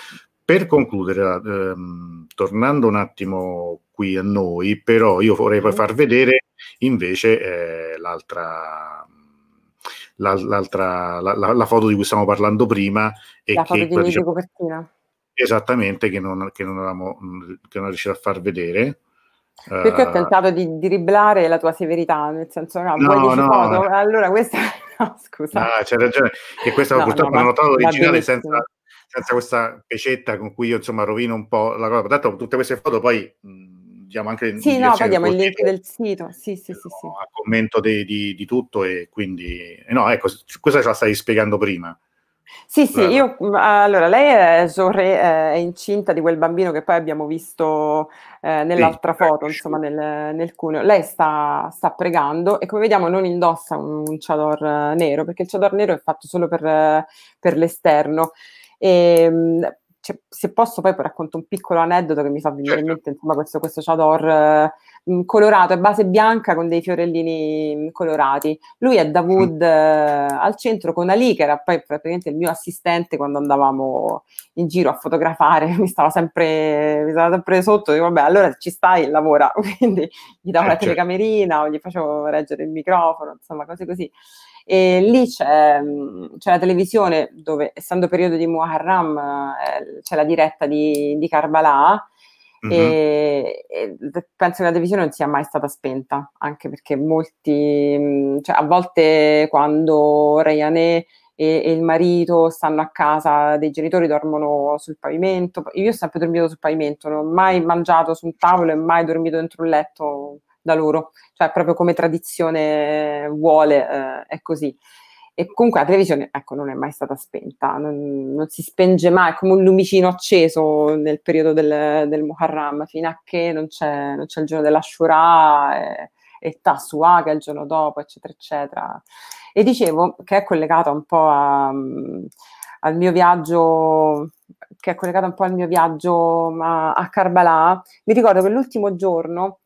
per concludere, ehm, tornando un attimo qui a noi, però io vorrei poi far vedere invece eh, l'altra, la, l'altra la, foto di cui stiamo parlando prima. E la foto di diciamo, copertina. Esattamente, che non, che, non avevamo, che non riuscito a far vedere. Perché ho tentato di driblare la tua severità, nel senso, no, no, vuoi no, foto? Allora questa... No, scusa. Ah, c'è ragione, che questa no, purtroppo no, non ho notato l'originale senza senza questa pecetta con cui io insomma rovino un po' la cosa. Tanto tutte queste foto poi mh, diamo anche Sì, no, poi diamo il link del sito. Sì, sì, sì, sì. A commento di, di, di, tutto e quindi eh, no, ecco, questa ce la stai spiegando prima. Sì, sì, io allora lei è, Zorre, è incinta di quel bambino che poi abbiamo visto eh, nell'altra sì, foto, insomma, nel, nel cuneo. Lei sta, sta, pregando e come vediamo non indossa un, un chador nero perché il chador nero è fatto solo per, per l'esterno. E, ehm, cioè, se posso poi racconto un piccolo aneddoto che mi fa venire in certo. mente insomma, questo, questo chador eh, colorato, è base bianca con dei fiorellini colorati. Lui è da Wood eh, al centro con Ali, che era poi praticamente il mio assistente quando andavamo in giro a fotografare, mi stava sempre, mi stava sempre sotto, dico vabbè allora ci stai, lavora, quindi gli davo eh, la certo. telecamerina o gli facevo reggere il microfono, insomma cose così. E lì c'è, c'è, la televisione dove, essendo periodo di Muharram, eh, c'è la diretta di, di Karbala. Mm-hmm. E, e, penso che la televisione non sia mai stata spenta, anche perché molti, cioè a volte quando Rayane e, e, il marito stanno a casa dei genitori, dormono sul pavimento. Io ho sempre dormito sul pavimento, non ho mai mangiato su un tavolo e mai dormito dentro un letto da loro, cioè proprio come tradizione vuole, eh, è così. E comunque la televisione, ecco, non è mai stata spenta, non, non si spenge mai, è come un lumicino acceso nel periodo del, del Muharram, fino a che non c'è, non c'è il giorno della Shura e, e Tasua, che è il giorno dopo, eccetera, eccetera. E dicevo che è collegata un po' a, al mio viaggio che è collegata un po' al mio viaggio a, a Karbala, mi ricordo che l'ultimo giorno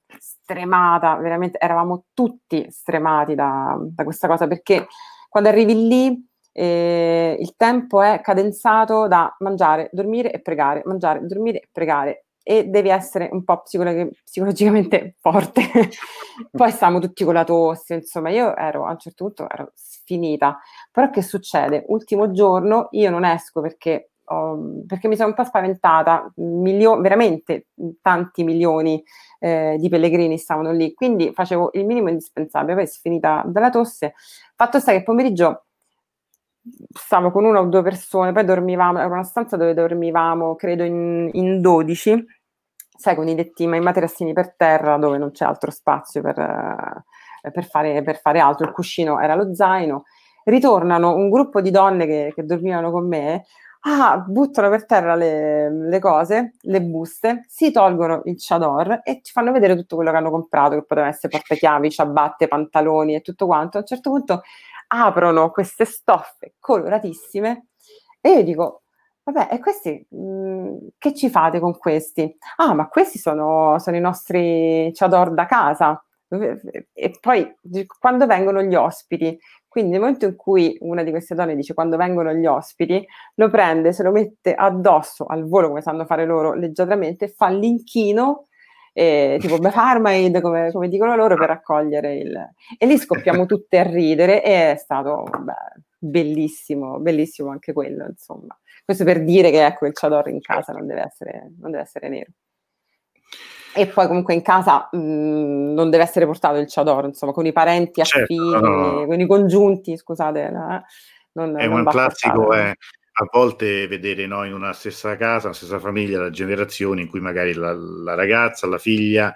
stremata, veramente eravamo tutti stremati da, da questa cosa perché quando arrivi lì eh, il tempo è cadenzato da mangiare, dormire e pregare, mangiare, dormire e pregare e devi essere un po' psicolo- psicologicamente forte. Poi stavamo tutti con la tosse, insomma, io ero a un certo punto ero sfinita. Però che succede? Ultimo giorno io non esco perché Oh, perché mi sono un po' spaventata, Milio- veramente tanti milioni eh, di pellegrini stavano lì, quindi facevo il minimo indispensabile, poi si è finita dalla tosse. Fatto sta che pomeriggio stavo con una o due persone, poi dormivamo, era una stanza dove dormivamo, credo in, in 12, sai, con i letti, ma in materassini per terra, dove non c'è altro spazio per, eh, per, fare, per fare altro, il cuscino era lo zaino. Ritornano un gruppo di donne che, che dormivano con me, ah, buttano per terra le, le, cose, le buste, si tolgono il chador e ci fanno vedere tutto quello che hanno comprato, che potevano essere portachiavi, ciabatte, pantaloni e tutto quanto. A un certo punto aprono queste stoffe coloratissime e io dico, vabbè, e questi mh, mm, che ci fate con questi? Ah, ma questi sono, sono i nostri chador da casa. E poi quando vengono gli ospiti, quindi nel momento in cui una di queste donne dice quando vengono gli ospiti, lo prende, se lo mette addosso al volo come sanno fare loro leggermente, fa l'inchino eh, tipo Befarmaid, come, come dicono loro, per raccogliere il... E lì scoppiamo tutte a ridere e è stato beh, bellissimo, bellissimo anche quello, insomma. Questo per dire che ecco il chador in casa non deve essere, non deve essere nero. E poi comunque in casa mh, non deve essere portato il chador, insomma, con i parenti affini, certo, no. con i congiunti, scusate. No? Non, è non un classico, è, a volte vedere no, in una stessa casa, una stessa famiglia, la generazione in cui magari la, la ragazza, la figlia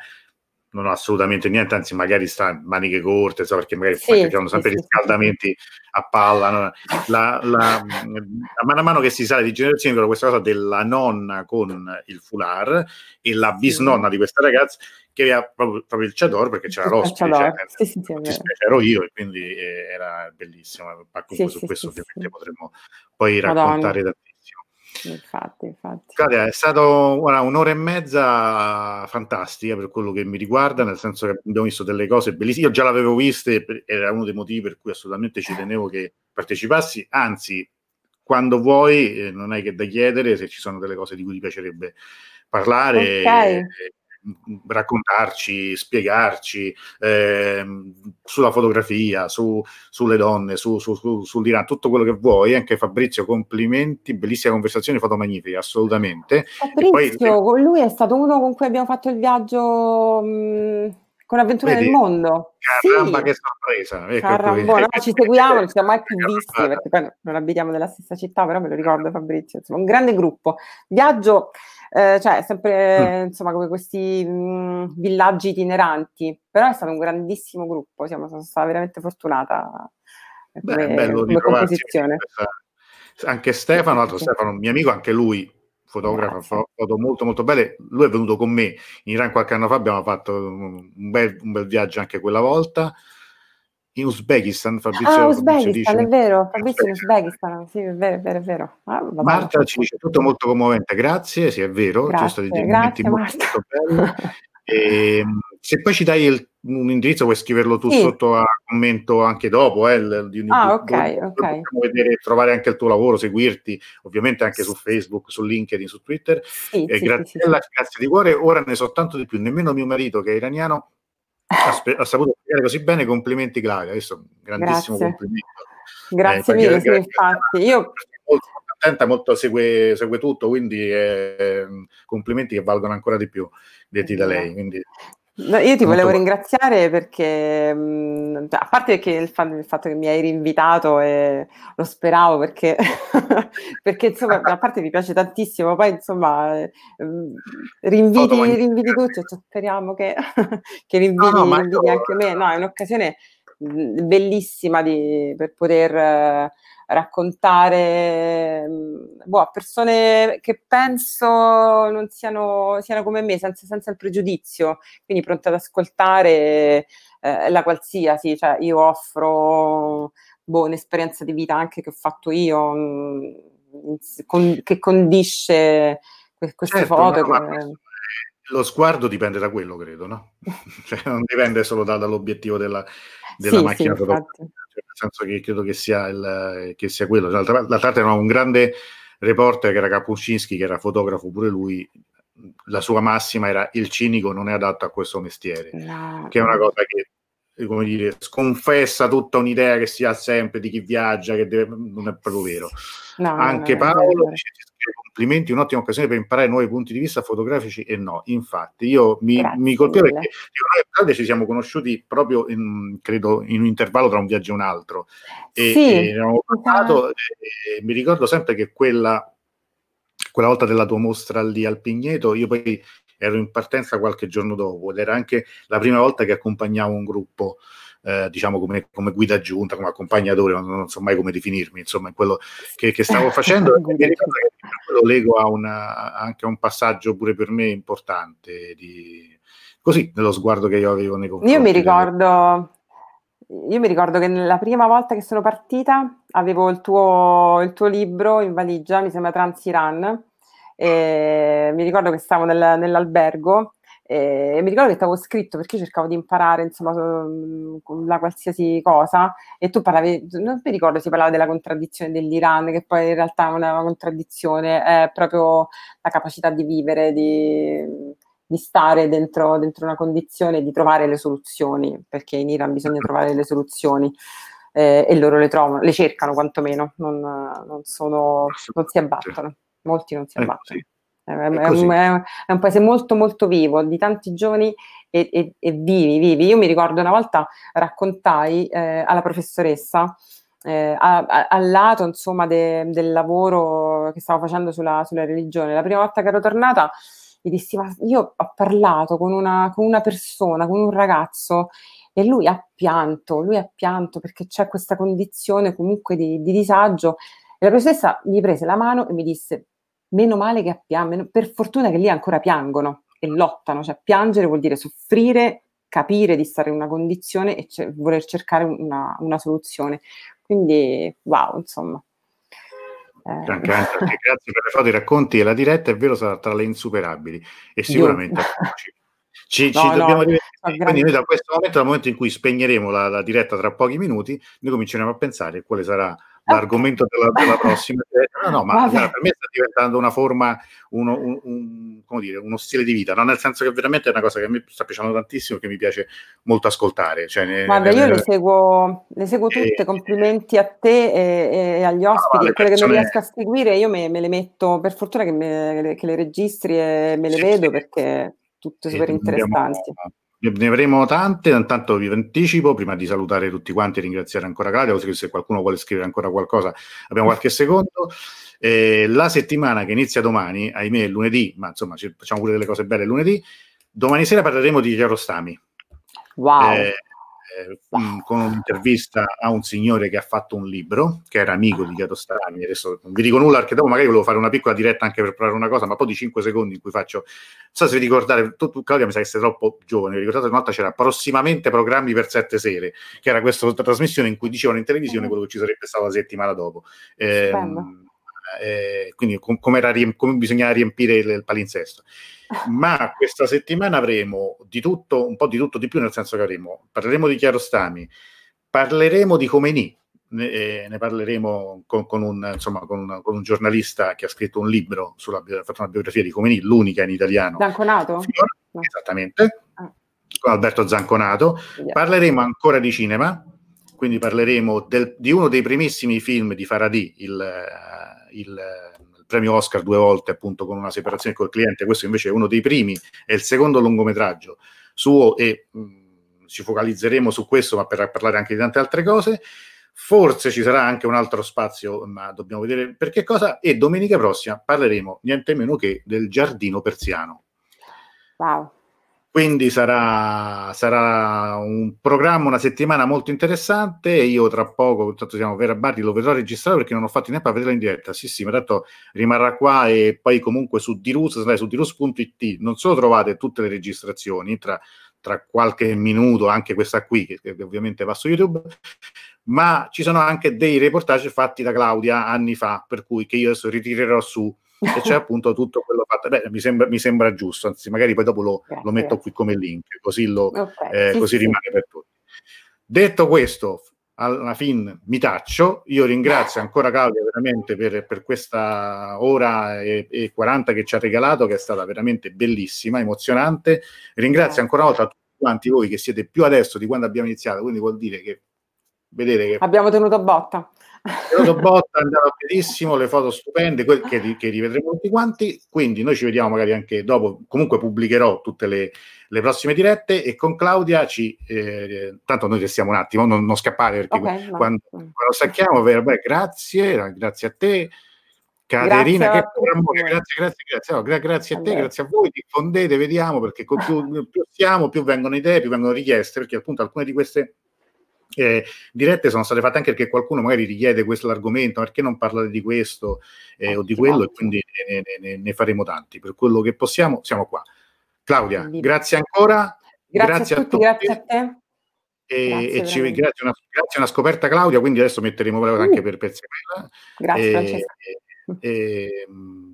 non ho assolutamente niente, anzi magari sta in maniche corte, so, perché magari sì, fanno sempre sì, riscaldamenti sì. a palla. No? La, la, a mano a mano che si sale di generazione, vedo questa cosa della nonna con il foulard e la bisnonna di questa ragazza che aveva proprio, proprio il chador perché c'era l'ospite, cioè, sì, sì, sì, ero io e quindi eh, era bellissimo. Ma comunque su questo ovviamente potremmo poi raccontare da Infatti, infatti. Claudia, è stato guarda, un'ora e mezza fantastica per quello che mi riguarda, nel senso che abbiamo visto delle cose bellissime. Io già l'avevo viste, era uno dei motivi per cui assolutamente ci tenevo che partecipassi. Anzi, quando vuoi, eh, non hai che da chiedere se ci sono delle cose di cui ti piacerebbe parlare. Okay. Eh, raccontarci, spiegarci eh, sulla fotografia, su, sulle donne, su, su, su, sull'Iran, tutto quello che vuoi. Anche Fabrizio, complimenti, bellissima conversazione, foto magnifiche, assolutamente. Fabrizio, poi... lui è stato uno con cui abbiamo fatto il viaggio... Mh con Avventure Vedi? del Mondo. Caramba, sì. che sorpresa! Ecco Caramba, no, ci seguiamo, non ci siamo mai più visti perché poi non abitiamo nella stessa città, però me lo ricordo Fabrizio. Insomma, un grande gruppo. Viaggio eh, cioè sempre mm. insomma come questi mh, mm, villaggi itineranti, però è stato un grandissimo gruppo, siamo, sono stata veramente fortunata come, Beh, bello come composizione. Anche Stefano, altro Stefano, mio amico, anche lui fotografa foto molto molto belle. Lui è venuto con me in Iran qualche anno fa, abbiamo fatto un bel, un bel viaggio anche quella volta in Uzbekistan. Fabrizio, ah, Uzbekistan, dice, è vero, Fabrizio in Uzbekistan, sì, è vero, è vero, è vero. Ah, Marta ci dice tutto molto commovente, grazie, sì, è vero, grazie, ci sono stati grazie, molto, molto belli. e, ehm, se poi ci dai il, un indirizzo puoi scriverlo tu sì. sotto a commento anche dopo, eh, di, ah, ok, dove, ok. vedere, trovare anche il tuo lavoro, seguirti, ovviamente anche su Facebook, su LinkedIn, su Twitter. Sì, eh, sì, grazie, grazie di cuore, ora ne so tanto di più, nemmeno mio marito che è iraniano ha, spe- ha, saputo spiegare così bene. Complimenti, Claudia. Adesso un grandissimo Grazie. complimento. Grazie eh, mille, sì, infatti. Io molto attenta, molto segue, segue tutto, quindi eh, complimenti che valgono ancora di più detti da lei. Quindi No, io ti volevo ringraziare perché, mh, cioè, a parte che il, fa- il, fatto che mi hai rinvitato e lo speravo perché, perché insomma, a parte mi piace tantissimo, poi insomma, eh, rinviti, rinviti tutti, cioè, speriamo che, che rinviti, no, no, rinviti io... anche me. No, è un'occasione bellissima di, per poter raccontare boh, a persone che penso non siano, siano come me, senza, senza, il pregiudizio, quindi pronte ad ascoltare eh, la qualsiasi, cioè io offro boh, un'esperienza di vita anche che ho fatto io, mh, con, che condisce queste certo, foto. Che... Lo sguardo dipende da quello, credo, no? cioè, non dipende solo da, dall'obiettivo della, della sì, macchina sì, nel senso che credo che sia, il, che sia quello. D'altra, parte era un grande reporter che era Kapuscinski, che era fotografo pure lui, la sua massima era il cinico non è adatto a questo mestiere, no. che è una cosa che come dire, sconfessa tutta un'idea che si ha sempre di chi viaggia, che deve, non è proprio vero. No, Anche Paolo dice complimenti, un'ottima occasione per imparare nuovi punti di vista fotografici e no, infatti io mi, mi colpivo perché io, noi ci siamo conosciuti proprio in, credo in un intervallo tra un viaggio e un altro. E, sì, e, parlato, e mi ricordo sempre che quella, quella volta della tua mostra lì al Pigneto io poi ero in partenza qualche giorno dopo ed era anche la prima volta che accompagnavo un gruppo eh, diciamo come, come, guida aggiunta, come accompagnatore, non, non, so mai come definirmi, insomma, in quello che, che stavo facendo. lo lego a una, anche a un passaggio pure per me importante, di, così, nello sguardo che io avevo nei confronti. Io mi ricordo... Io mi ricordo che la prima volta che sono partita avevo il tuo, il tuo libro in valigia, mi sembra Transiran, e mi ricordo che stavo nel, nell'albergo e mi ricordo che avevo scritto perché cercavo di imparare insomma la qualsiasi cosa e tu parlavi, non mi ricordo si parlava della contraddizione dell'Iran che poi in realtà non è una contraddizione, è proprio la capacità di vivere, di, di stare dentro, dentro, una condizione di trovare le soluzioni perché in Iran bisogna trovare le soluzioni eh, e loro le trovano, le cercano quantomeno, non, non, sono, non si abbattono, molti non si abbattono. È, è, un, è, un, paese molto molto vivo, di tanti giovani e, e, e vivi, vivi. Io mi ricordo una volta raccontai eh, alla professoressa eh, al lato insomma de, del lavoro che stavo facendo sulla, sulla, religione. La prima volta che ero tornata gli dissi, ma io ho parlato con una, con una persona, con un ragazzo e lui ha pianto, lui ha pianto perché c'è questa condizione comunque di, di disagio. E la professoressa mi prese la mano e mi disse, meno male che piangono, per fortuna che lì ancora piangono e lottano, cioè piangere vuol dire soffrire, capire di stare in una condizione e c- voler cercare una, una soluzione. Quindi, wow, insomma. Eh. Anche, anche, grazie per le foto, i racconti e la diretta, è vero, sarà tra le insuperabili e sicuramente ci, ci no, dobbiamo no. Quindi noi da questo momento, dal momento in cui spegneremo la, la, diretta tra pochi minuti, noi cominceremo a pensare quale sarà l'argomento della, della prossima. No, no, ma guarda, per me sta diventando una forma, uno, un, un, come dire, uno stile di vita, no? nel senso che veramente è una cosa che mi sta piacendo tantissimo, che mi piace molto ascoltare. Cioè, ne, guarda, ne, io ne, le, seguo, le seguo tutte, e, complimenti a te e, e agli ospiti, no, quelle persone... che non riesco a seguire io me, me, le metto, per fortuna che, me, che le registri e me le sì, vedo sì. perché tutte super interessanti. Abbiamo, ne avremo tante, intanto vi anticipo, prima di salutare tutti quanti e ringraziare ancora Claudia, così che se qualcuno vuole scrivere ancora qualcosa abbiamo qualche secondo. Eh, la settimana che inizia domani, ahimè lunedì, ma insomma facciamo pure delle cose belle lunedì, domani sera parleremo di Chiarostami. Wow! Eh, eh, con un'intervista a un signore che ha fatto un libro, che era amico di Chiarostami. Adesso non vi dico nulla perché dopo magari volevo fare una piccola diretta anche per provare una cosa, ma poi di 5 secondi in cui faccio. Non so se vi ricordate, tu, tu Claudia mi sa che sei troppo giovane, vi ricordate una volta c'era prossimamente programmi per sette sere, che era questa trasmissione in cui dicevano in televisione quello che ci sarebbe stato la settimana dopo. Eh, eh, quindi com- come, riemp- come bisognava riempire il, il palinsesto ma questa settimana avremo di tutto, un po' di tutto di più, nel senso che avremo, parleremo di Chiarostami, parleremo di Comeni, ne, eh, ne parleremo con, con, un, insomma, con, un, con, un, giornalista che ha scritto un libro, sulla, ha fatto una biografia di Comeni, l'unica in italiano. Zanconato? Finora, no. Esattamente, ah. con Alberto Zanconato. Yeah. Parleremo ancora di cinema, quindi parleremo del, di uno dei primissimi film di Faradì, il, il premio Oscar due volte appunto con una separazione col cliente, questo invece è uno dei primi, è il secondo lungometraggio suo e mh, ci focalizzeremo su questo, ma per parlare anche di tante altre cose. Forse ci sarà anche un altro spazio, ma dobbiamo vedere per che cosa. E domenica prossima parleremo niente meno che del giardino persiano. Wow. Quindi sarà, sarà, un programma, una settimana molto interessante e io tra poco, tanto siamo Vera Bardi, lo vedrò registrato perché non ho fatto in tempo a vederla in diretta. Sì, sì, ma tanto rimarrà qua e poi comunque su Dirus, su dirus.it non solo trovate tutte le registrazioni, tra, tra qualche minuto anche questa qui, che, che ovviamente va su YouTube, ma ci sono anche dei reportage fatti da Claudia anni fa, per cui che io adesso ritirerò su e c'è appunto tutto quello fatto. Beh, mi sembra, mi sembra giusto, anzi, magari poi dopo lo, lo metto qui come link, così, lo, okay. eh, sì, così sì. rimane per tutti. Detto questo, alla fine mi taccio. Io ringrazio ancora Claudia veramente per, per questa ora e, e, 40 che ci ha regalato, che è stata veramente bellissima, emozionante. Ringrazio ancora una volta tutti quanti voi che siete più adesso di quando abbiamo iniziato, quindi vuol dire che vedete che abbiamo tenuto botta. Tenuto botta, è andato benissimo, le foto stupende, che, che rivedremo tutti quanti. Quindi noi ci vediamo magari anche dopo. Comunque pubblicherò tutte le, le prossime dirette e con Claudia ci eh, tanto noi restiamo un attimo non, non scappare perché okay, quando, no. quando stacchiamo beh, grazie grazie a te Caterina grazie che amore, grazie grazie grazie no, gra- grazie a te allora. grazie a voi diffondete vediamo perché più, più siamo più vengono idee più vengono richieste perché appunto alcune di queste eh, dirette sono state fatte anche perché qualcuno magari richiede questo argomento, perché non parlare di questo eh, o di quello, e quindi ne, ne, ne, faremo tanti. Per quello che possiamo, siamo qua. Claudia, grazie ancora. Grazie, grazie a, tutti, a, tutti, grazie a te. E, grazie, e ci, grazie, una, grazie una scoperta Claudia, quindi adesso metteremo uh, anche per Perseguela. Grazie e, e,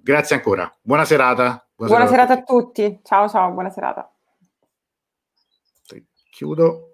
grazie ancora. Buona serata. Buona, buona serata, serata a tutti. Ciao ciao, buona serata. Chiudo.